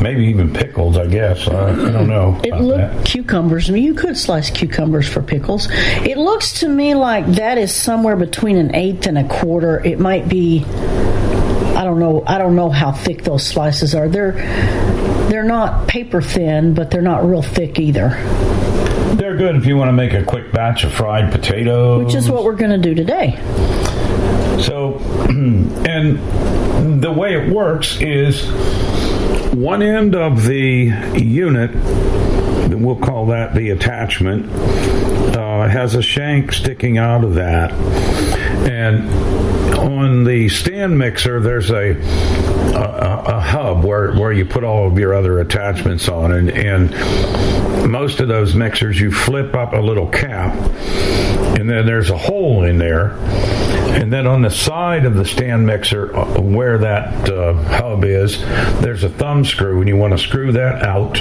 maybe even pickles, I guess. Uh, I don't know. It looked cucumbers. I mean, you could slice cucumbers for pickles. It looks to me like that is somewhere between an eighth and a quarter. It might be. I don't know. I don't know how thick those slices are. They're they're not paper thin, but they're not real thick either. They're good if you want to make a quick batch of fried potatoes, which is what we're going to do today. So, and the way it works is one end of the unit, we'll call that the attachment, uh, has a shank sticking out of that. And on the stand mixer, there's a a, a, hub where, where you put all of your other attachments on, and, and most of those mixers you flip up a little cap, and then there's a hole in there, and then on the side of the stand mixer uh, where that uh, hub is, there's a thumb screw, and you want to screw that out.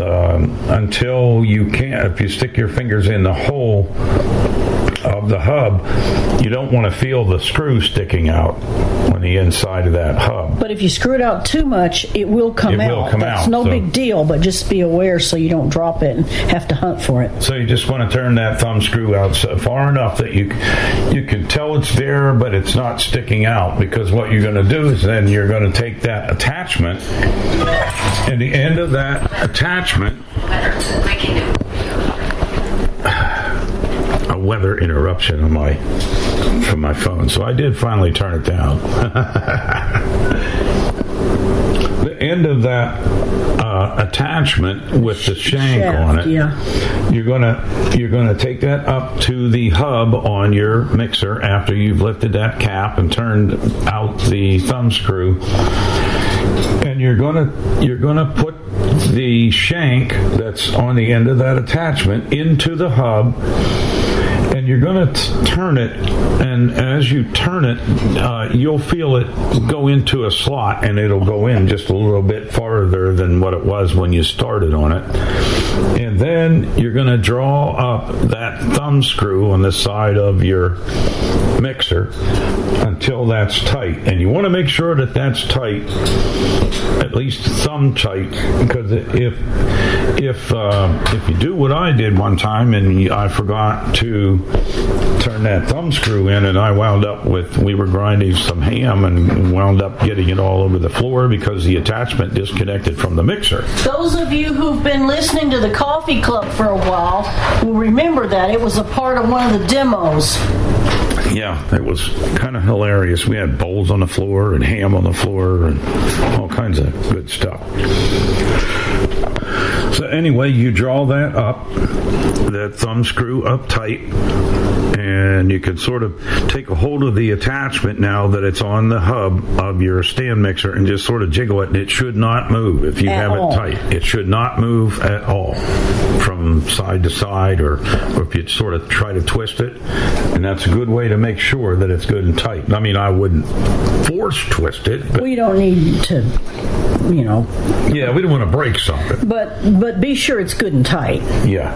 Um, until you can't, if you stick your fingers in the hole of the hub, you don't want to feel the screw sticking out on the inside of that hub. But if you screw it out too much, it will come it out. Will come That's out, no so. big deal, but just be aware so you don't drop it and have to hunt for it. So you just want to turn that thumb screw out so far enough that you you can tell it's there, but it's not sticking out. Because what you're going to do is then you're going to take that attachment, and the end of that attachment a weather interruption on my from my phone, so I did finally turn it down. the end of that uh, attachment with the shank Shaft, on it, yeah. you're gonna you're gonna take that up to the hub on your mixer after you've lifted that cap and turned out the thumb screw, and you're gonna you're gonna put the shank that's on the end of that attachment into the hub you're going to turn it and as you turn it uh, you'll feel it go into a slot and it'll go in just a little bit farther than what it was when you started on it. And then you're going to draw up that thumb screw on the side of your mixer until that's tight. And you want to make sure that that's tight at least thumb tight because if if uh, if you do what I did one time and I forgot to turn that thumb screw in and I wound up with we were grinding some ham and wound up getting it all over the floor because the attachment disconnected from the mixer. Those of you who've been listening to the coffee club for a while will remember that it was a part of one of the demos. Yeah, it was kind of hilarious. We had bowls on the floor and ham on the floor and all kinds of good stuff. So anyway, you draw that up, that thumb screw up tight, and you can sort of take a hold of the attachment now that it's on the hub of your stand mixer and just sort of jiggle it. And it should not move if you At have all. it tight. It should not move at all from side to side, or, or if you sort of try to twist it. And that's a good way to make sure that it's good and tight. I mean, I wouldn't force twist it, but We don't need to, you know, yeah, we don't want to break something. but but be sure it's good and tight. Yeah.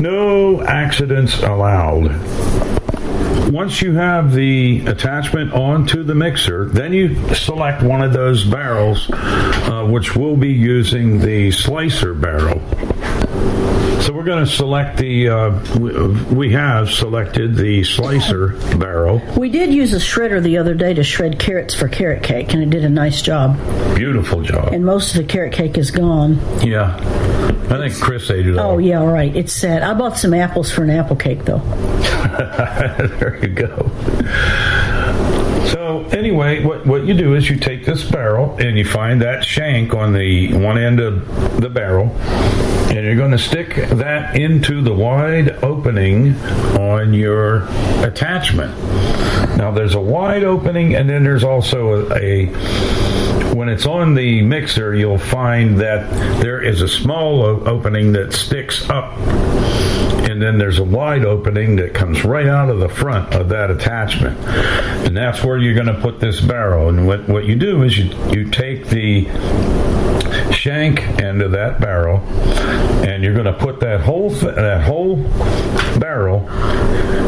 No accidents allowed. Once you have the attachment onto the mixer, then you select one of those barrels, uh, which will be using the slicer barrel. So we're going to select the. Uh, we, we have selected the slicer barrel. We did use a shredder the other day to shred carrots for carrot cake, and it did a nice job. Beautiful job. And most of the carrot cake is gone. Yeah, I think Chris ate it all. Oh, yeah, all right. It's sad. I bought some apples for an apple cake, though. there you go. Anyway, what, what you do is you take this barrel and you find that shank on the one end of the barrel, and you're going to stick that into the wide opening on your attachment. Now there's a wide opening, and then there's also a, a when it's on the mixer, you'll find that there is a small opening that sticks up and then there's a wide opening that comes right out of the front of that attachment. And that's where you're going to put this barrel. And what, what you do is you, you take the shank end of that barrel and you're going to put that whole th- that whole barrel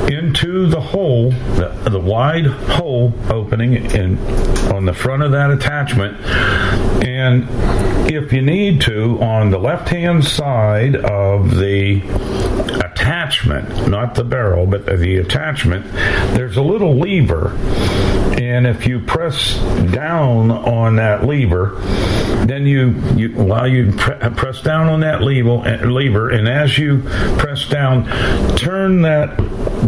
into the hole the, the wide hole opening in on the front of that attachment and if you need to on the left hand side of the attachment not the barrel but the attachment there's a little lever and if you press down on that lever then you, you while you pre- press down on that lever, lever, and as you press down, turn that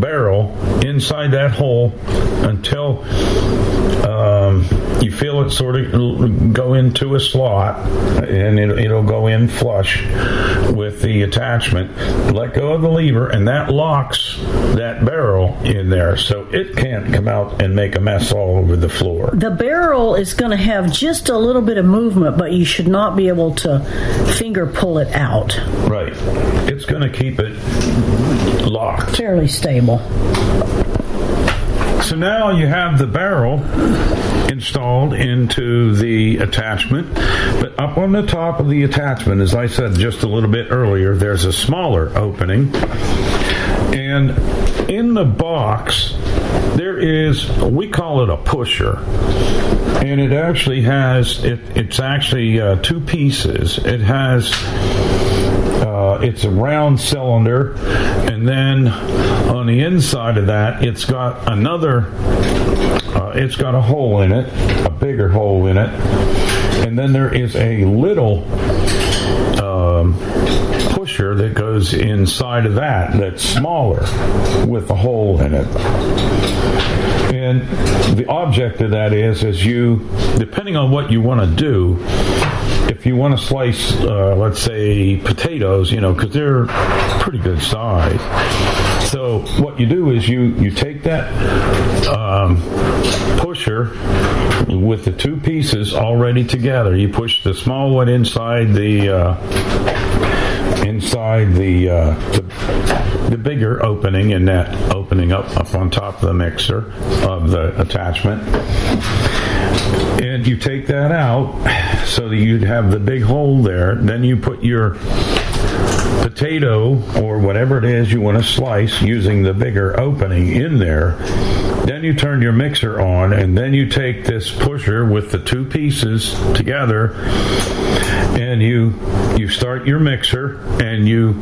barrel inside that hole until um, you feel it sort of go into a slot, and it, it'll go in flush with the attachment. Let go of the lever, and that locks that barrel in there, so it can't come out and make a mess all over the floor. The barrel is going to have just a little bit of movement, but you should not be able to finger pull it out. Right. It's going to keep it locked. Fairly stable. So now you have the barrel installed into the attachment, but up on the top of the attachment, as I said just a little bit earlier, there's a smaller opening. And in the box, there is, we call it a pusher. And it actually has, it, it's actually uh, two pieces. It has uh, it's a round cylinder, and then on the inside of that, it's got another. Uh, it's got a hole in it, a bigger hole in it, and then there is a little um, pusher that goes inside of that that's smaller with a hole in it. And the object of that is, is you, depending on what you want to do, if you want to slice, uh, let's say, potatoes, you know, because they're pretty good size. So what you do is you you take that um, pusher with the two pieces already together. You push the small one inside the. Uh, inside the, uh, the the bigger opening in that opening up up on top of the mixer of the attachment and you take that out so that you'd have the big hole there. Then you put your potato or whatever it is you want to slice using the bigger opening in there. Then you turn your mixer on and then you take this pusher with the two pieces together and you you start your mixer and you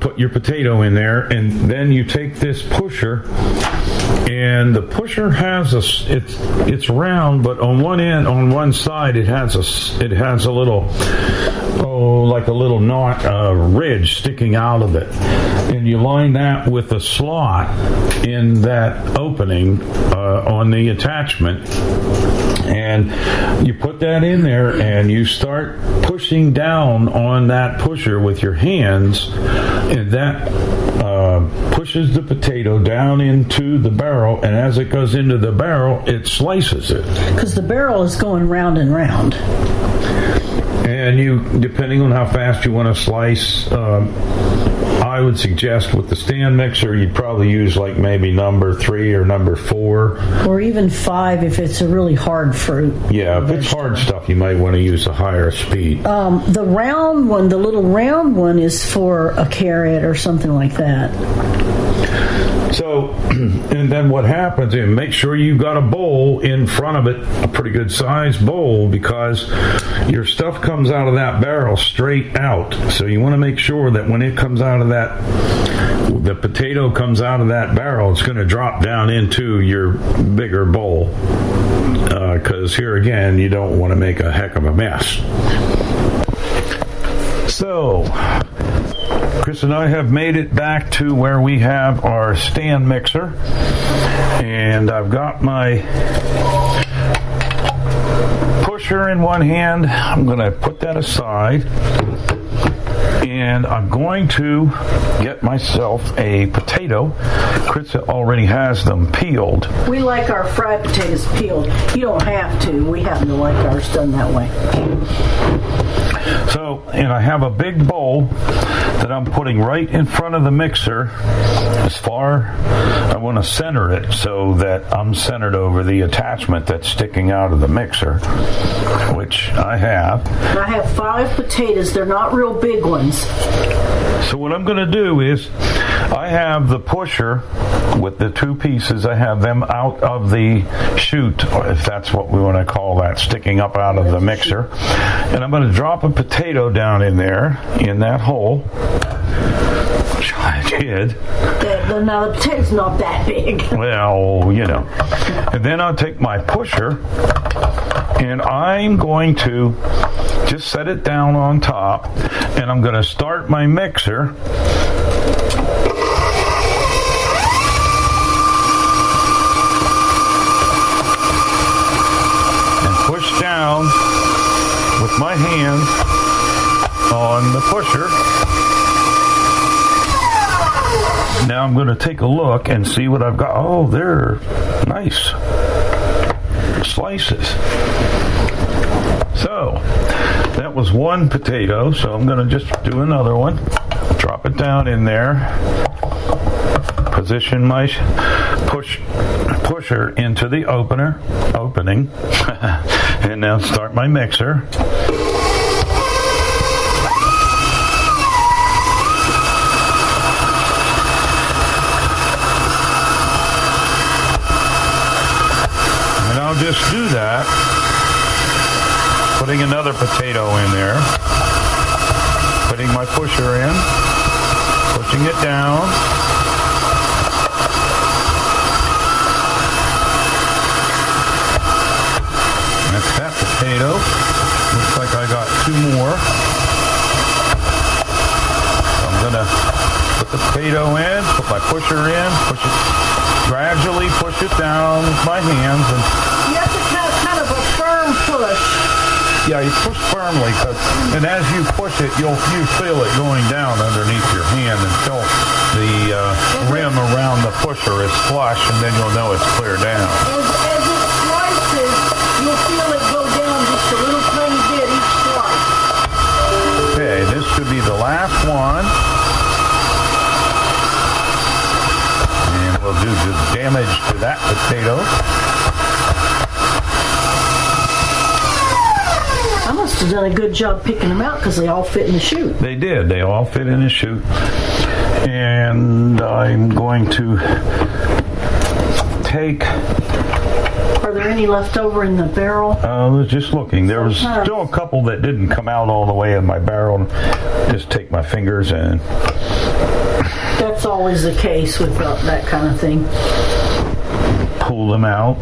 put your potato in there and then you take this pusher and the pusher has a it's it's round but on one end on one side it has a it has a little oh like a little knot uh, ridge sticking out of it. And you line that with a slot in that opening uh, on the attachment and you put that in there and you start pushing down on that pusher with your hands. And that uh, pushes the potato down into the barrel. And as it goes into the barrel it slices it. Because the barrel is going round and round. And you depending on how fast you want to slice um, I would suggest with the stand mixer, you'd probably use like maybe number three or number four. Or even five if it's a really hard fruit. Yeah, if it's hard stuff, you might want to use a higher speed. Um, the round one, the little round one, is for a carrot or something like that. So, and then what happens, and make sure you've got a bowl in front of it, a pretty good size bowl, because your stuff comes out of that barrel straight out. So you want to make sure that when it comes out of that, the potato comes out of that barrel, it's going to drop down into your bigger bowl. Uh, because here again, you don't want to make a heck of a mess. So, Chris and I have made it back to where we have our stand mixer. And I've got my in one hand. I'm going to put that aside. And I'm going to get myself a potato. Chris already has them peeled. We like our fried potatoes peeled. You don't have to. We happen to like ours done that way. So, and I have a big bowl that I'm putting right in front of the mixer. As far, I want to center it so that I'm centered over the attachment that's sticking out of the mixer, which I have. I have five potatoes. They're not real big ones. So what I'm going to do is I have the pusher with the two pieces. I have them out of the chute, if that's what we want to call that, sticking up out of the mixer. And I'm going to drop a potato down in there, in that hole. Which I did. The, now the potato's not that big. Well, you know. And then I'll take my pusher and I'm going to just set it down on top and I'm going to start my mixer. Down with my hand on the pusher. Now I'm going to take a look and see what I've got. Oh, they're nice slices. So that was one potato. So I'm going to just do another one. Drop it down in there. Position my push pusher into the opener opening, and now start my mixer. And I'll just do that, putting another potato in there, putting my pusher in, pushing it down. That's that potato. Looks like I got two more. So I'm gonna put the potato in, put my pusher in, push it gradually push it down with my hands and You have to have kind of a firm push. yeah you push firmly 'cause- and as you push it you'll you feel it going down underneath your hand until the uh, rim around the pusher is flush and then you'll know it's clear down As, as it slices, you'll feel it go down just a little tiny bit each slice. okay this should be the last one we'll do the damage to that potato I must have done a good job picking them out because they all fit in the chute. They did. They all fit in the chute. And I'm going to take. Are there any left over in the barrel? Uh, I was just looking. There was still a couple that didn't come out all the way in my barrel. Just take my fingers and That's always the case with that, kind of thing. pull them out.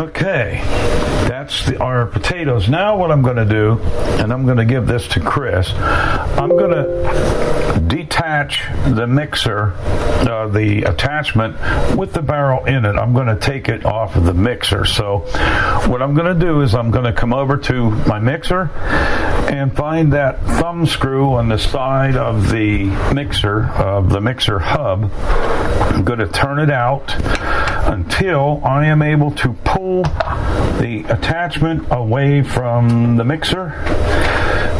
Okay, that's the, our potatoes. Now, what I'm going to do, and I'm going to give this to Chris, I'm going to detach the mixer, uh, the attachment with the barrel in it. I'm going to take it off of the mixer. So, what I'm going to do is I'm going to come over to my mixer and find that thumb screw on the side of the mixer, of the mixer hub. I'm going to turn it out until I am able to pull the attachment away from the mixer.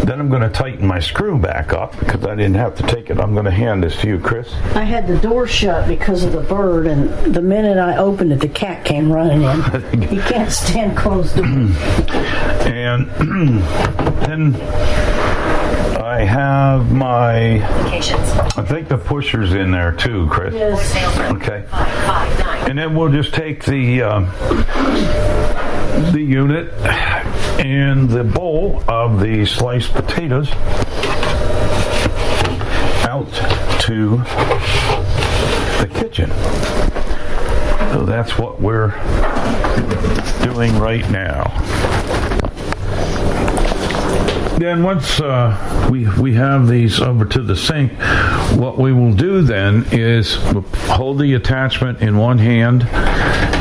Then I'm going to tighten my screw back up because I didn't have to take it. I'm going to hand this to you, Chris. I had the door shut because of the bird, and the minute I opened it, the cat came running in. he can't stand closed doors. and then I have my. I think the pusher's in there too, Chris. Yes. Okay. And then we'll just take the um, the unit and the bowl of the sliced potatoes out to the kitchen. So that's what we're doing right now. Then once uh, we we have these over to the sink, what we will do then is hold the attachment in one hand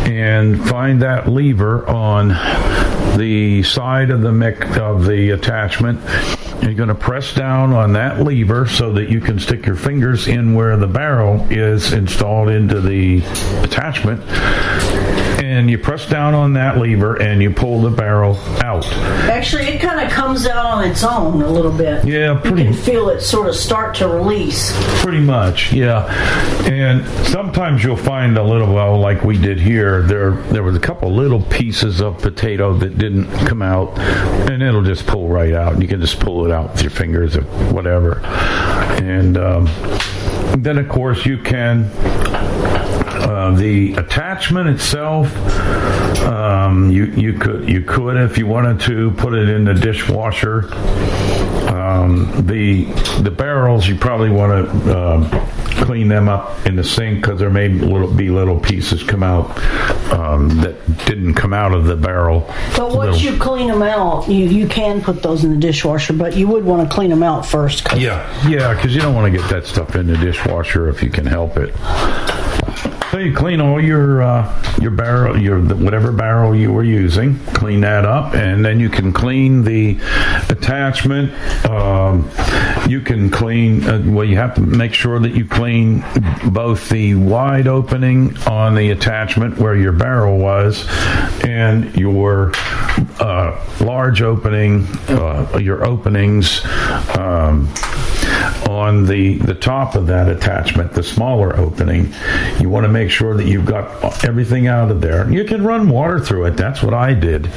and find that lever on the side of the mic of the attachment. You're going to press down on that lever so that you can stick your fingers in where the barrel is installed into the attachment. And you press down on that lever and you pull the barrel out. Actually, it kind of comes out on its own a little bit. Yeah, pretty You can feel it sort of start to release. Pretty much, yeah. And sometimes you'll find a little well, like we did here. There, there was a couple little pieces of potato that didn't come out, and it'll just pull right out. You can just pull it out with your fingers or whatever. And um, then, of course, you can. Uh, the attachment itself, um, you you could you could if you wanted to put it in the dishwasher. Um, the the barrels you probably want to uh, clean them up in the sink because there may little, be little pieces come out um, that didn't come out of the barrel. But once Little- you clean them out, you, you can put those in the dishwasher, but you would want to clean them out first. 'cause- Yeah, yeah, because you don't want to get that stuff in the dishwasher if you can help it. So you clean all your uh, your barrel, your whatever barrel you were using, clean that up, and then you can clean the attachment. Um, you can clean. Uh, well, you have to make sure that you clean both the wide opening on the attachment where your barrel was, and your uh, large opening, uh, your openings. Um, on the the top of that attachment, the smaller opening, you want to make sure that you've got everything out of there. You can run water through it. That's what I did,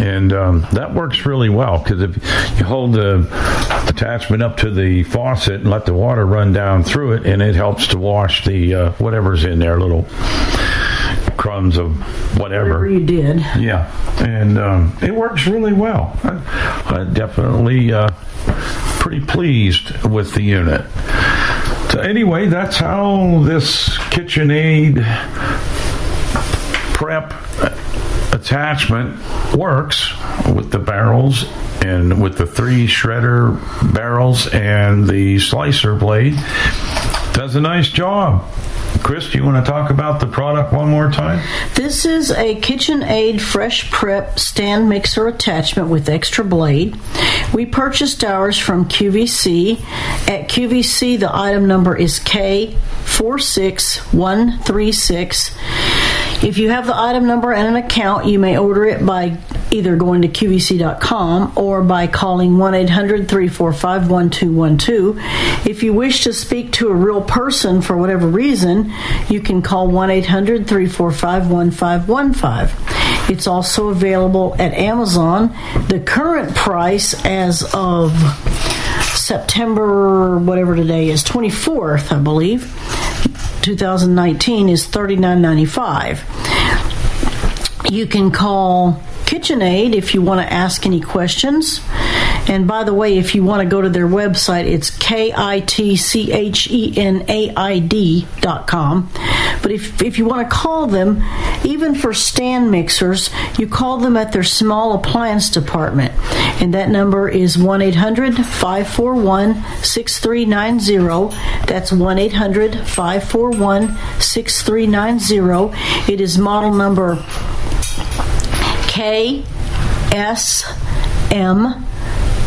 and um, that works really well because if you hold the attachment up to the faucet and let the water run down through it, and it helps to wash the uh, whatever's in there, little crumbs of whatever. Whatever you did. Yeah, and um, it works really well. I, I definitely uh, pretty pleased with the unit. So anyway, that's how this KitchenAid prep attachment works with the barrels and with the three shredder barrels and the slicer blade. Does a nice job. Chris, do you want to talk about the product one more time? This is a KitchenAid Fresh Prep stand mixer attachment with extra blade. We purchased ours from QVC. At QVC, the item number is K46136. If you have the item number and an account, you may order it by either going to QVC.com or by calling 1 800 345 1212. If you wish to speak to a real person for whatever reason, you can call 1 800 345 1515. It's also available at Amazon. The current price as of September, whatever today is, 24th, I believe, 2019, is $39.95. You can call KitchenAid if you want to ask any questions. And by the way, if you want to go to their website, it's K I T C H E N A I D dot com. But if, if you want to call them, even for stand mixers, you call them at their small appliance department. And that number is 1 800 541 6390. That's 1 800 541 6390. It is model number K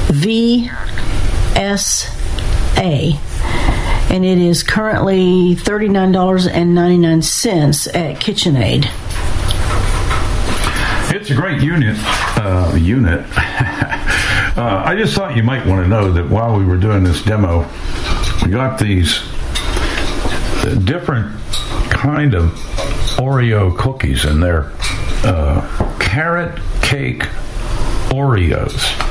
S M V S A. And it is currently $39.99 at KitchenAid. It's it's a great unit. Uh, unit. uh, I just thought you might want to know that while we were doing this demo, we got these different kind of Oreo cookies, and they're uh, carrot cake Oreos.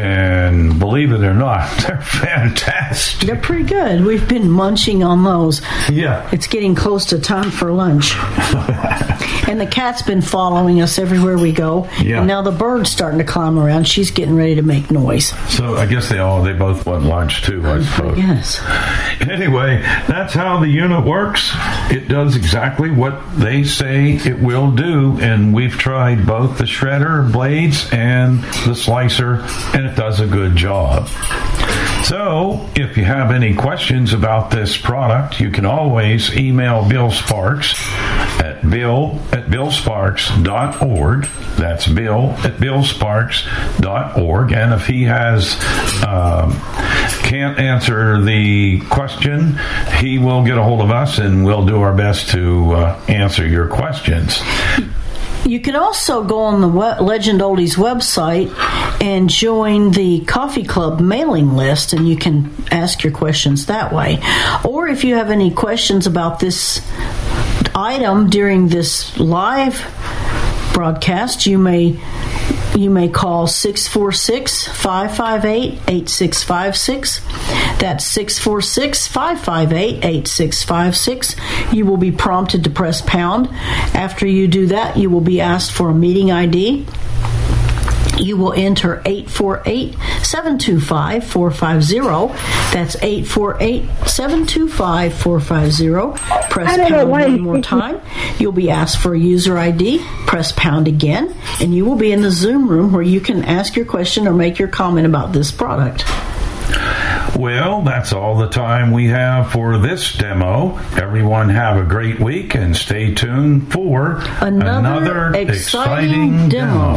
And believe it or not, they're fantastic. They're pretty good. We've been munching on those. Yeah. It's getting close to time for lunch. and the cat's been following us everywhere we go. Yeah. And now the bird's starting to climb around. She's getting ready to make noise. So I guess they all they both want lunch too. I suppose. Yes. Anyway, that's how the unit works. It does exactly what they say it will do, and we've tried both the shredder blades and the slicer, and does a good job. So, if you have any questions about this product, you can always email Bill Sparks at bill at billsparks.org. That's bill at billsparks.org. And if he has um, can't answer the question, he will get a hold of us and we'll do our best to uh, answer your questions. You can also go on the Legend Oldies website and join the Coffee Club mailing list, and you can ask your questions that way. Or if you have any questions about this item during this live broadcast, you may you may call 646-558-8656. That's 646-558-8656. You will be prompted to press pound. After you do that, you will be asked for a meeting ID. You will enter 848-725-450. That's 848-725-450. Press I don't know pound why one more time. You'll be asked for a user ID. Press pound again, and you will be in the Zoom room where you can ask your question or make your comment about this product. Well, that's all the time we have for this demo. Everyone have a great week and stay tuned for Another exciting demo.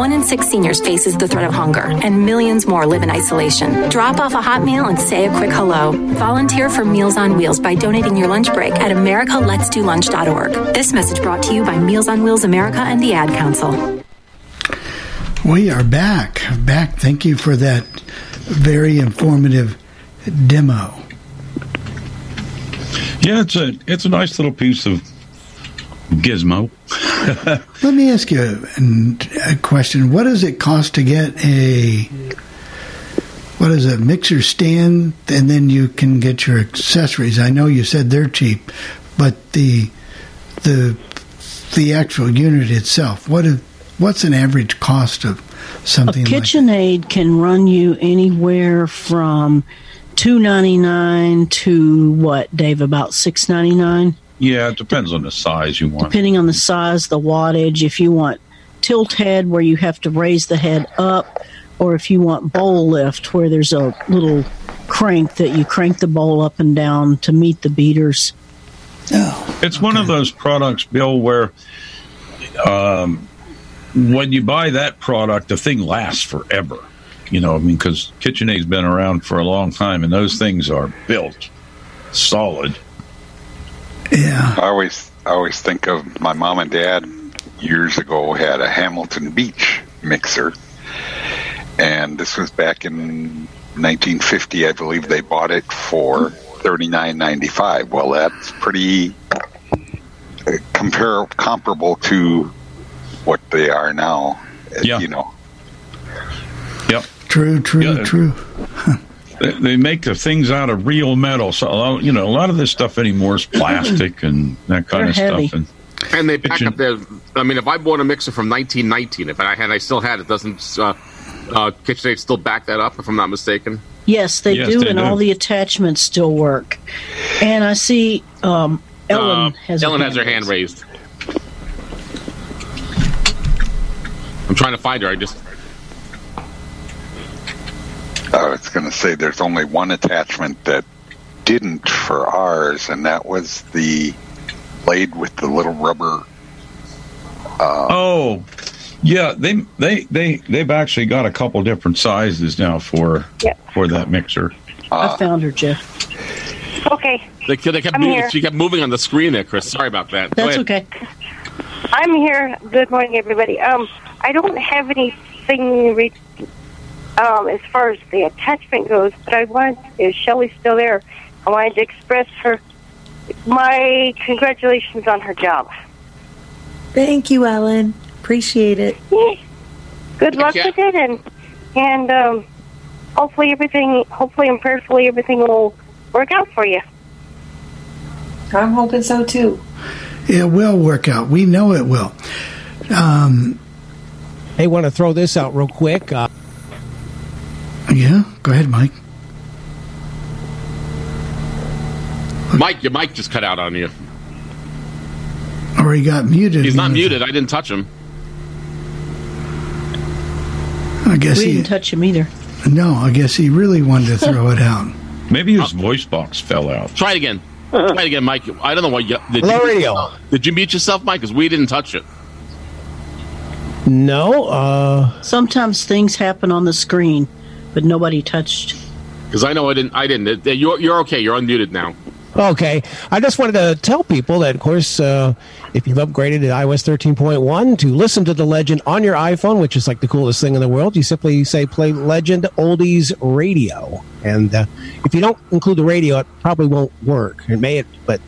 One in six seniors faces the threat of hunger, and millions more live in isolation. Drop off a hot meal and say a quick hello. Volunteer for Meals on Wheels by donating your lunch break at americaletsdolunch.org. This message brought to you by Meals on Wheels America and the Ad Council. We are back. Back. Thank you for that very informative demo. Yeah, it's a it's a nice little piece of gizmo. Let me ask you a, a question. What does it cost to get a what is a mixer stand, and then you can get your accessories? I know you said they're cheap, but the the the actual unit itself. What is, what's an average cost of something a like KitchenAid can run you anywhere from two ninety nine to what, Dave? About six ninety nine. Yeah, it depends on the size you want. depending on the size, the wattage. If you want tilt head where you have to raise the head up, or if you want bowl lift where there's a little crank that you crank the bowl up and down to meet the beaters. Oh, It's one of those products, Bill, where um, when you buy that product, the thing lasts forever. You know, I mean, because KitchenAid's been around for a long time, and those things are built solid. Yeah. I always I always think of my mom and dad years ago had a Hamilton Beach mixer, and this was back in 1950, I believe. They bought it for 39.95. Well, that's pretty uh, compare comparable to what they are now. Yeah. You know, Yep. True, true, Yeah. true. They, they make the things out of real metal. So, you know, a lot of this stuff anymore is plastic and that kind They're of heavy. stuff. And And they pack up their. I mean, if I bought a mixer from 1919, if I had, I still had it. Doesn't uh, uh, KitchenAid still back that up? If I'm not mistaken. Yes, they Yes, do, they and do. all the attachments still work. And I see um, Ellen Uh, has Ellen her has her hand raised. I'm trying to find her. I just. I was going to say there's only one attachment that didn't for ours, and that was the blade with the little rubber. Uh, oh, yeah, they they they they've actually got a couple different sizes now for for that mixer. I found her, Jeff. Okay, They, they kept I'm moving, here. she kept moving on the screen there, Chris. Sorry about that. That's okay. I'm here. Good morning, everybody. Um, I don't have anything re- um, as far as the attachment goes, but I want, is Shelley still there? I wanted to express her my congratulations on her job. Thank you, Ellen. Appreciate it. Good luck Yeah. with it, and and um, hopefully everything, hopefully and prayerfully everything will work out for you. I'm hoping so too. It will work out. We know it will. Um, Hey, want to throw this out real quick? Uh, yeah, go ahead, Mike. Mike, your mic just cut out on you. Or he got muted. He's not muted. I didn't touch him. I guess we he. didn't touch him either. No, I guess he really wanted to throw it out. Maybe his voice box fell out. Try it again. Try it again, Mike. I don't know what you. Did Hello, you, radio. Did you mute yourself, Mike? Because we didn't touch it. no, uh, Sometimes things happen on the screen, but nobody touched. Because I know I didn't. I didn't. You're, you're okay. You're unmuted now. Okay. I just wanted to tell people that, of course, uh, if you've upgraded to iOS 13.1 to listen to the Legend on your iPhone, which is like the coolest thing in the world, you simply say play Legend Oldies Radio. And uh, if you don't include the radio, it probably won't work. It may, but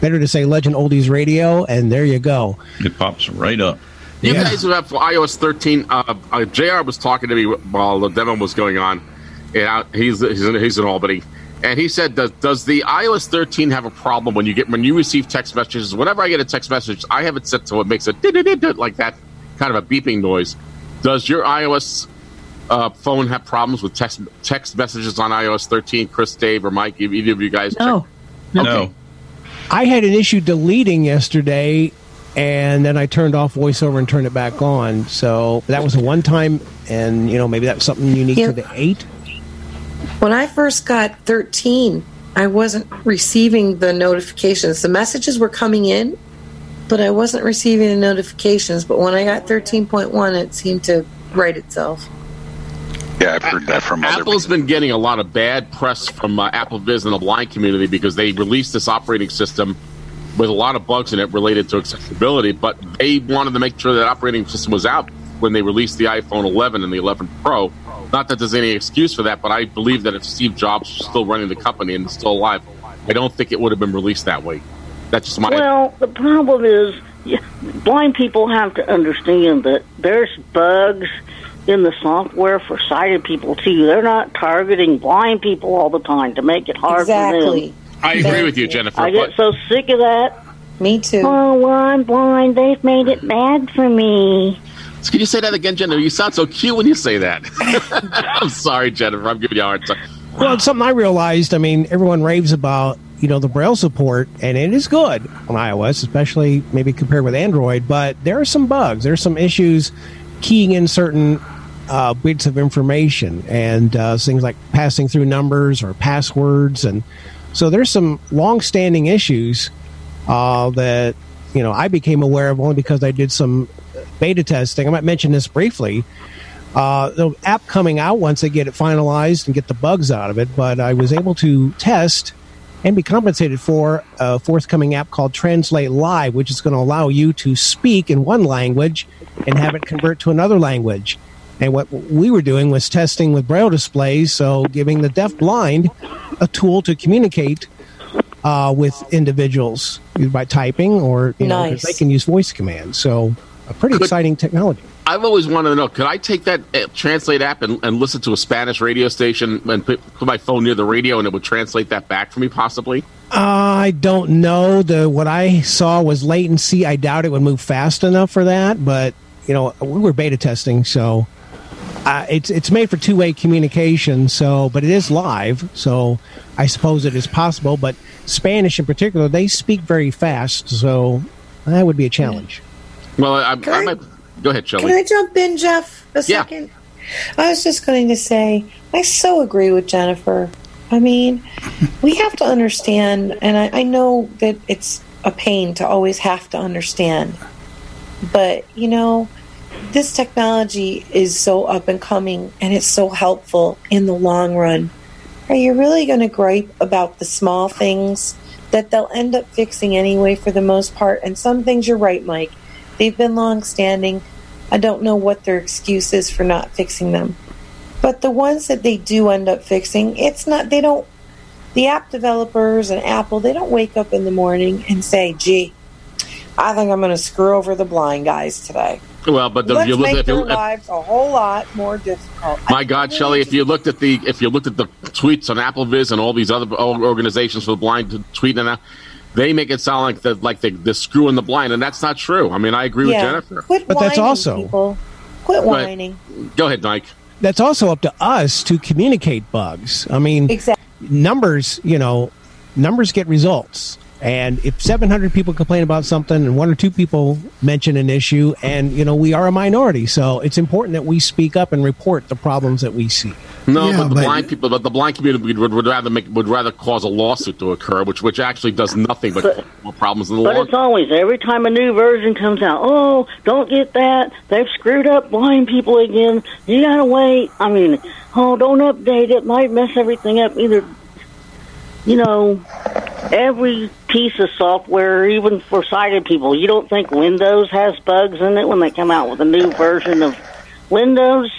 better to say Legend Oldies Radio, and there you go. It pops right up. You guys have have iOS 13, uh, uh, Jr. was talking to me while the demo was going on. Yeah, he's he's in, he's in Albany, and he said, does, "Does the iOS 13 have a problem when you get when you receive text messages? Whenever I get a text message, I have it set to it makes a like that, kind of a beeping noise. Does your iOS uh, phone have problems with text text messages on iOS 13? Chris, Dave, or Mike? Either of you guys? No, Okay. I had an issue deleting yesterday, and then I turned off VoiceOver and turned it back on. So that was a one time, and you know maybe that's something unique Yeah. to the eight. When I first got 13, I wasn't receiving the notifications. The messages were coming in, but I wasn't receiving the notifications. But when I got 13.1, it seemed to right itself. Yeah, I've heard that from other Apple's been getting a lot of bad press from uh, AppleVis and the blind community because they released this operating system with a lot of bugs in it related to accessibility, but they wanted to make sure that operating system was out when they released the iPhone 11 and the 11 Pro. Not that there's any excuse for that, but I believe that if Steve Jobs was still running the company and still alive, I don't think it would have been released that way. That's just my Well, the problem is, yeah, blind people have to understand that there's bugs in the software for sighted people too. They're not targeting blind people all the time to make it hard for Exactly. them. I agree with you, Jennifer. I get but- so sick of that. Me too. Oh, well, I'm blind. They've made it bad for me. Can you say that again, Jennifer? You sound so cute when you say that. I'm sorry, Jennifer. I'm giving you a hard time. Well, it's something I realized. I mean, everyone raves about you know, the Braille support, and it is good on iOS, especially maybe compared with Android, but there are some bugs. There are some issues keying in certain uh, bits of information and uh, things like passing through numbers or passwords. And so there's some long-standing issues uh, that, you know, I became aware of only because I did some beta testing. I might mention this briefly. Uh, the app coming out once they get it finalized and get the bugs out of it, but I was able to test and be compensated for a forthcoming app called Translate Live, which is going to allow you to speak in one language and have it convert to another language. And what we were doing was testing with braille displays, so giving the deaf blind a tool to communicate uh, with individuals either by typing or you know 'cause Nice. they can use voice commands. So a pretty exciting technology. I've always wanted to know: Could I take that uh, translate app and, and listen to a Spanish radio station and put, put my phone near the radio, and it would translate that back for me, possibly? I don't know. The what I saw was latency. I doubt it would move fast enough for that. But you know, we were beta testing, so uh, it's it's made for two way communication. So, but it is live, so I suppose it is possible. But Spanish, in particular, they speak very fast, so that would be a challenge. Well, I, I, might go ahead, Shelley. Can I jump in, Jeff, a Yeah. second? I was just going to say, I so agree with Jennifer. I mean, we have to understand, and I, I know that it's a pain to always have to understand, but you know, this technology is so up and coming and it's so helpful in the long run. Are you really going to gripe about the small things that they'll end up fixing anyway for the most part? And some things you're right, Mike. They've been long standing. I don't know what their excuse is for not fixing them. But the ones that they do end up fixing, it's not, they don't, the app developers and Apple, they don't wake up in the morning and say, gee, I think I'm going to screw over the blind guys today. Well, but the, Let's you look make if their you, lives a whole lot more difficult. my God, Shelley, if you looked at the if you looked at the tweets on AppleVis and all these other organizations for the blind to tweet and that, they make it sound like the, like they, they're screwing the blind, and that's not true. I mean, I agree Yeah. with Jennifer. Quit But that's whining, also- people. Quit But- whining. Go ahead, Mike. That's also up to us to communicate bugs. I mean, exactly. numbers, you know, numbers get results. And if 700 people complain about something and one or two people mention an issue, and, you know, we are a minority. So it's important that we speak up and report the problems that we see. No, Yeah, but the but- blind people, but the blind community would, would rather make would rather cause a lawsuit to occur, which which actually does nothing but cause more problems in the But long. it's always every time a new version comes out. Oh, don't get that. They've screwed up blind people again. You gotta wait. I mean, oh, don't update it. Might mess everything up. Either, you know, every piece of software, even for sighted people. You don't think Windows has bugs in it when they come out with a new version of Windows?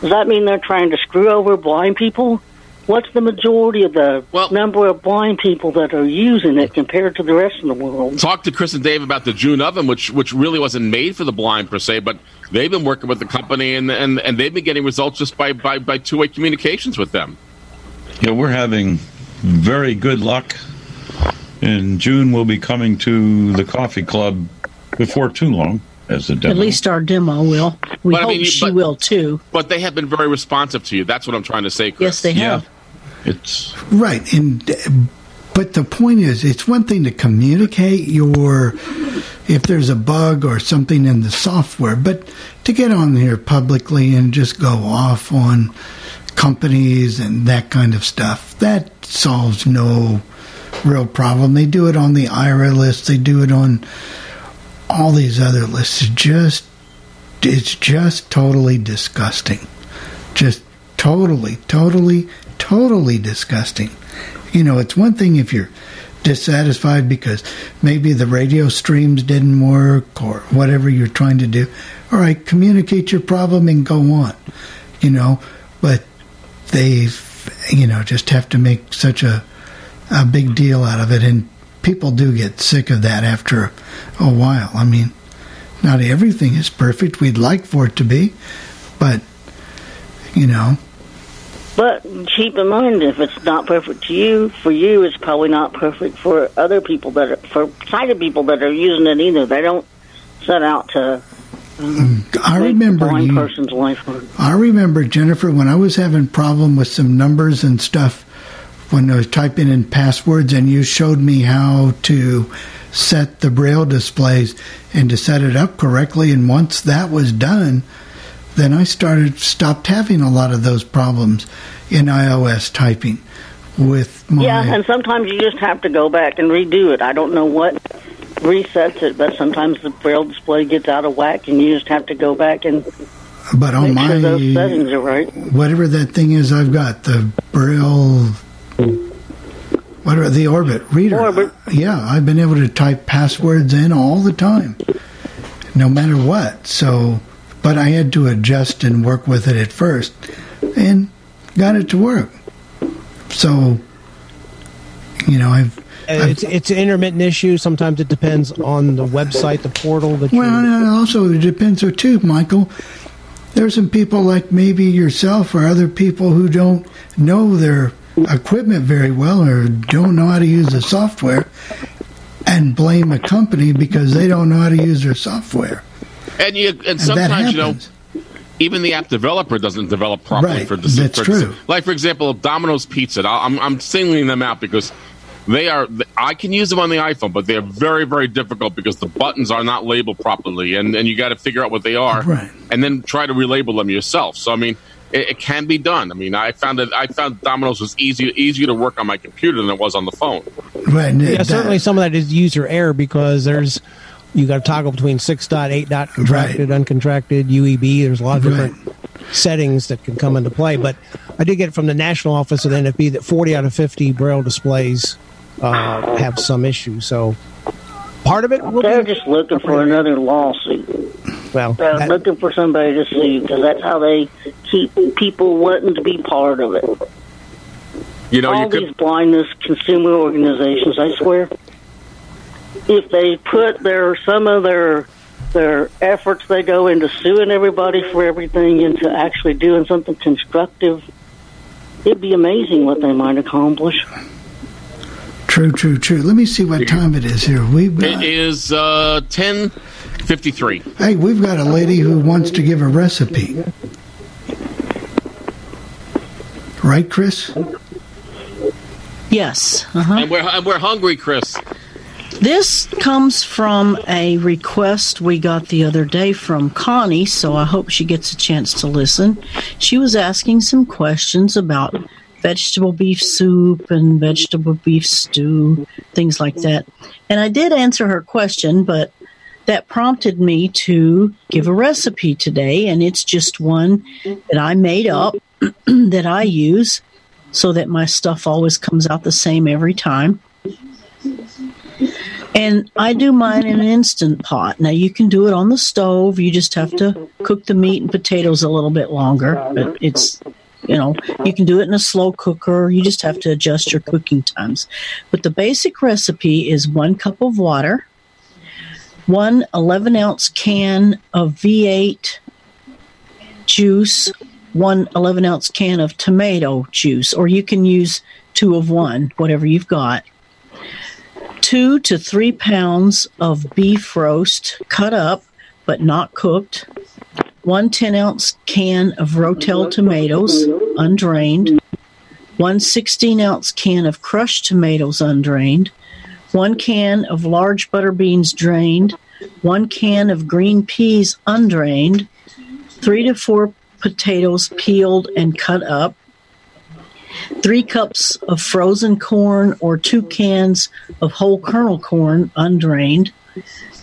Does that mean they're trying to screw over blind people? What's the majority of the number of blind people that are using it compared to the rest of the world? Talk to Chris and Dave about the June oven, which which really wasn't made for the blind per se, but they've been working with the company and and, and they've been getting results just by by, by two way communications with them. Yeah, we're having very good luck. In June, we'll be coming to the coffee club before too long as a demo. At least our demo will. We But I hope mean, she but- will too. But they have been very responsive to you. That's what I'm trying to say. Chris. Yes, they have. It's Right, and but the point is, it's one thing to communicate your if there's a bug or something in the software, but to get on here publicly and just go off on companies and that kind of stuff that solves no real problem. They do it on the Aira list. They do it on all these other lists. It's just it's just totally disgusting. Just totally, totally, totally disgusting. You know, it's one thing if you're dissatisfied because maybe the radio streams didn't work or whatever you're trying to do. All right, communicate your problem and go on. You know, but they, you know, just have to make such a a big deal out of it, and people do get sick of that after a while. I mean, not everything is perfect. We'd like for it to be, but you know, But keep in mind, if it's not perfect to you, for you, it's probably not perfect for other people that are, for sighted people that are using it either. They don't set out to I remember blind you- person's life. I remember Jennifer when I was having problem with some numbers and stuff when I was typing in passwords, and you showed me how to set the braille displays and to set it up correctly. And once that was done, then I started stopped having a lot of those problems in iOS typing with my Yeah, and sometimes you just have to go back and redo it. I don't know what resets it, but sometimes the braille display gets out of whack, and you just have to go back and but on make my sure those settings are right. whatever that thing is I've got the braille whatever the orbit reader. Yeah I've been able to type passwords in all the time no matter what. So but I had to adjust and work with it at first and got it to work. So you know I've Uh, it's it's an intermittent issue. Sometimes it depends on the website, the portal that Well, you. and also it depends on too, Michael. There's some people like maybe yourself or other people who don't know their equipment very well or don't know how to use the software and blame a company because they don't know how to use their software. And you and And sometimes you know even the app developer doesn't develop properly Right, for the that's for true. Like for example, Domino's Pizza. I'm I'm singling them out because they are. I can use them on the iPhone, but they're very very difficult because the buttons are not labeled properly, and and you got to figure out what they are, Right. and then try to relabel them yourself. So I mean. It, it can be done. I mean, I found that I found Domino's was easier easier to work on my computer than it was on the phone. Right. Yeah, that- certainly some of that is user error because there's you got to toggle between six dot eight dot contracted, uncontracted, UEB. There's a lot of different settings that can come into play. But I did get from the national office of the NFB that 40 out of 50 braille displays uh, have some issues. So part of it will They're be just looking for another lawsuit. well. They're that- looking for somebody to sue because that's how they keep people wanting to be part of it. You know, All you could these blindness consumer organizations, I swear, if they put their some of their their efforts they go into suing everybody for everything into actually doing something constructive, it'd be amazing what they might accomplish. True, true, true. Let me see what time it is here. We've It got, is uh, ten fifty three. hey, we've got a lady who wants to give a recipe. Right, Chris? Yes. Uh-huh. And we're and we're hungry, Chris. This comes from a request we got the other day from Connie, so I hope she gets a chance to listen. She was asking some questions about vegetable beef soup and vegetable beef stew, things like that. And I did answer her question, but that prompted me to give a recipe today, and it's just one that I made up that I use so that my stuff always comes out the same every time. And I do mine in an instant pot. Now you can do it on the stove. You just have to cook the meat and potatoes a little bit longer. But it's, you know, you can do it in a slow cooker. You just have to adjust your cooking times. But the basic recipe is one cup of water, one 11 ounce can of V8 juice, one 11 ounce can of tomato juice, or you can use two of one, whatever you've got two to three pounds of beef roast cut up but not cooked, one 10 ounce can of Rotel tomatoes undrained, one 16 ounce can of crushed tomatoes undrained, one can of large butter beans drained, one can of green peas undrained, three to four potatoes peeled and cut up, three cups of frozen corn or two cans of whole kernel corn undrained,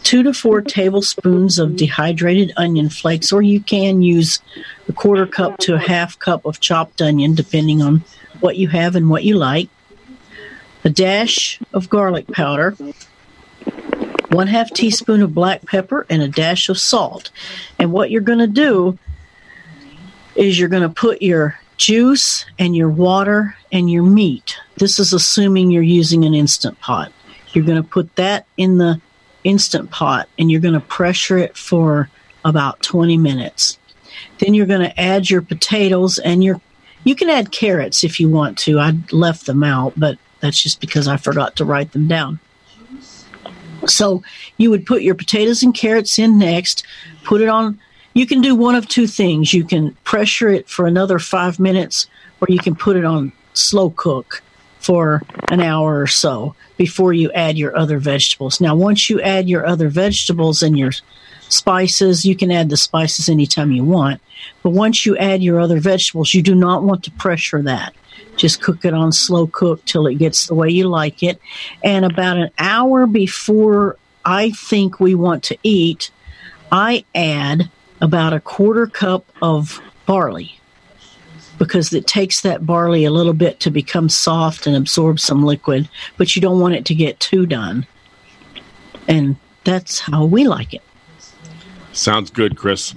two to four tablespoons of dehydrated onion flakes, or you can use a quarter cup to a half cup of chopped onion, depending on what you have and what you like, a dash of garlic powder, one half teaspoon of black pepper, and a dash of salt. And what you're going to do is you're going to put your juice and your water and your meat. This is assuming you're using an instant pot. You're going to put that in the instant pot and you're going to pressure it for about 20 minutes. Then you're going to add your potatoes and your you can add carrots if you want to. I left them out, but that's just because I forgot to write them down. So you would put your potatoes and carrots in next, put it on. You can do one of two things. You can pressure it for another five minutes, or you can put it on slow cook for an hour or so before you add your other vegetables. Now, once you add your other vegetables and your spices, you can add the spices anytime you want. But once you add your other vegetables, you do not want to pressure that. Just cook it on slow cook till it gets the way you like it. And about an hour before I think we want to eat, I add about a quarter cup of barley because it takes that barley a little bit to become soft and absorb some liquid, but you don't want it to get too done. And that's how we like it. Sounds good, Chris.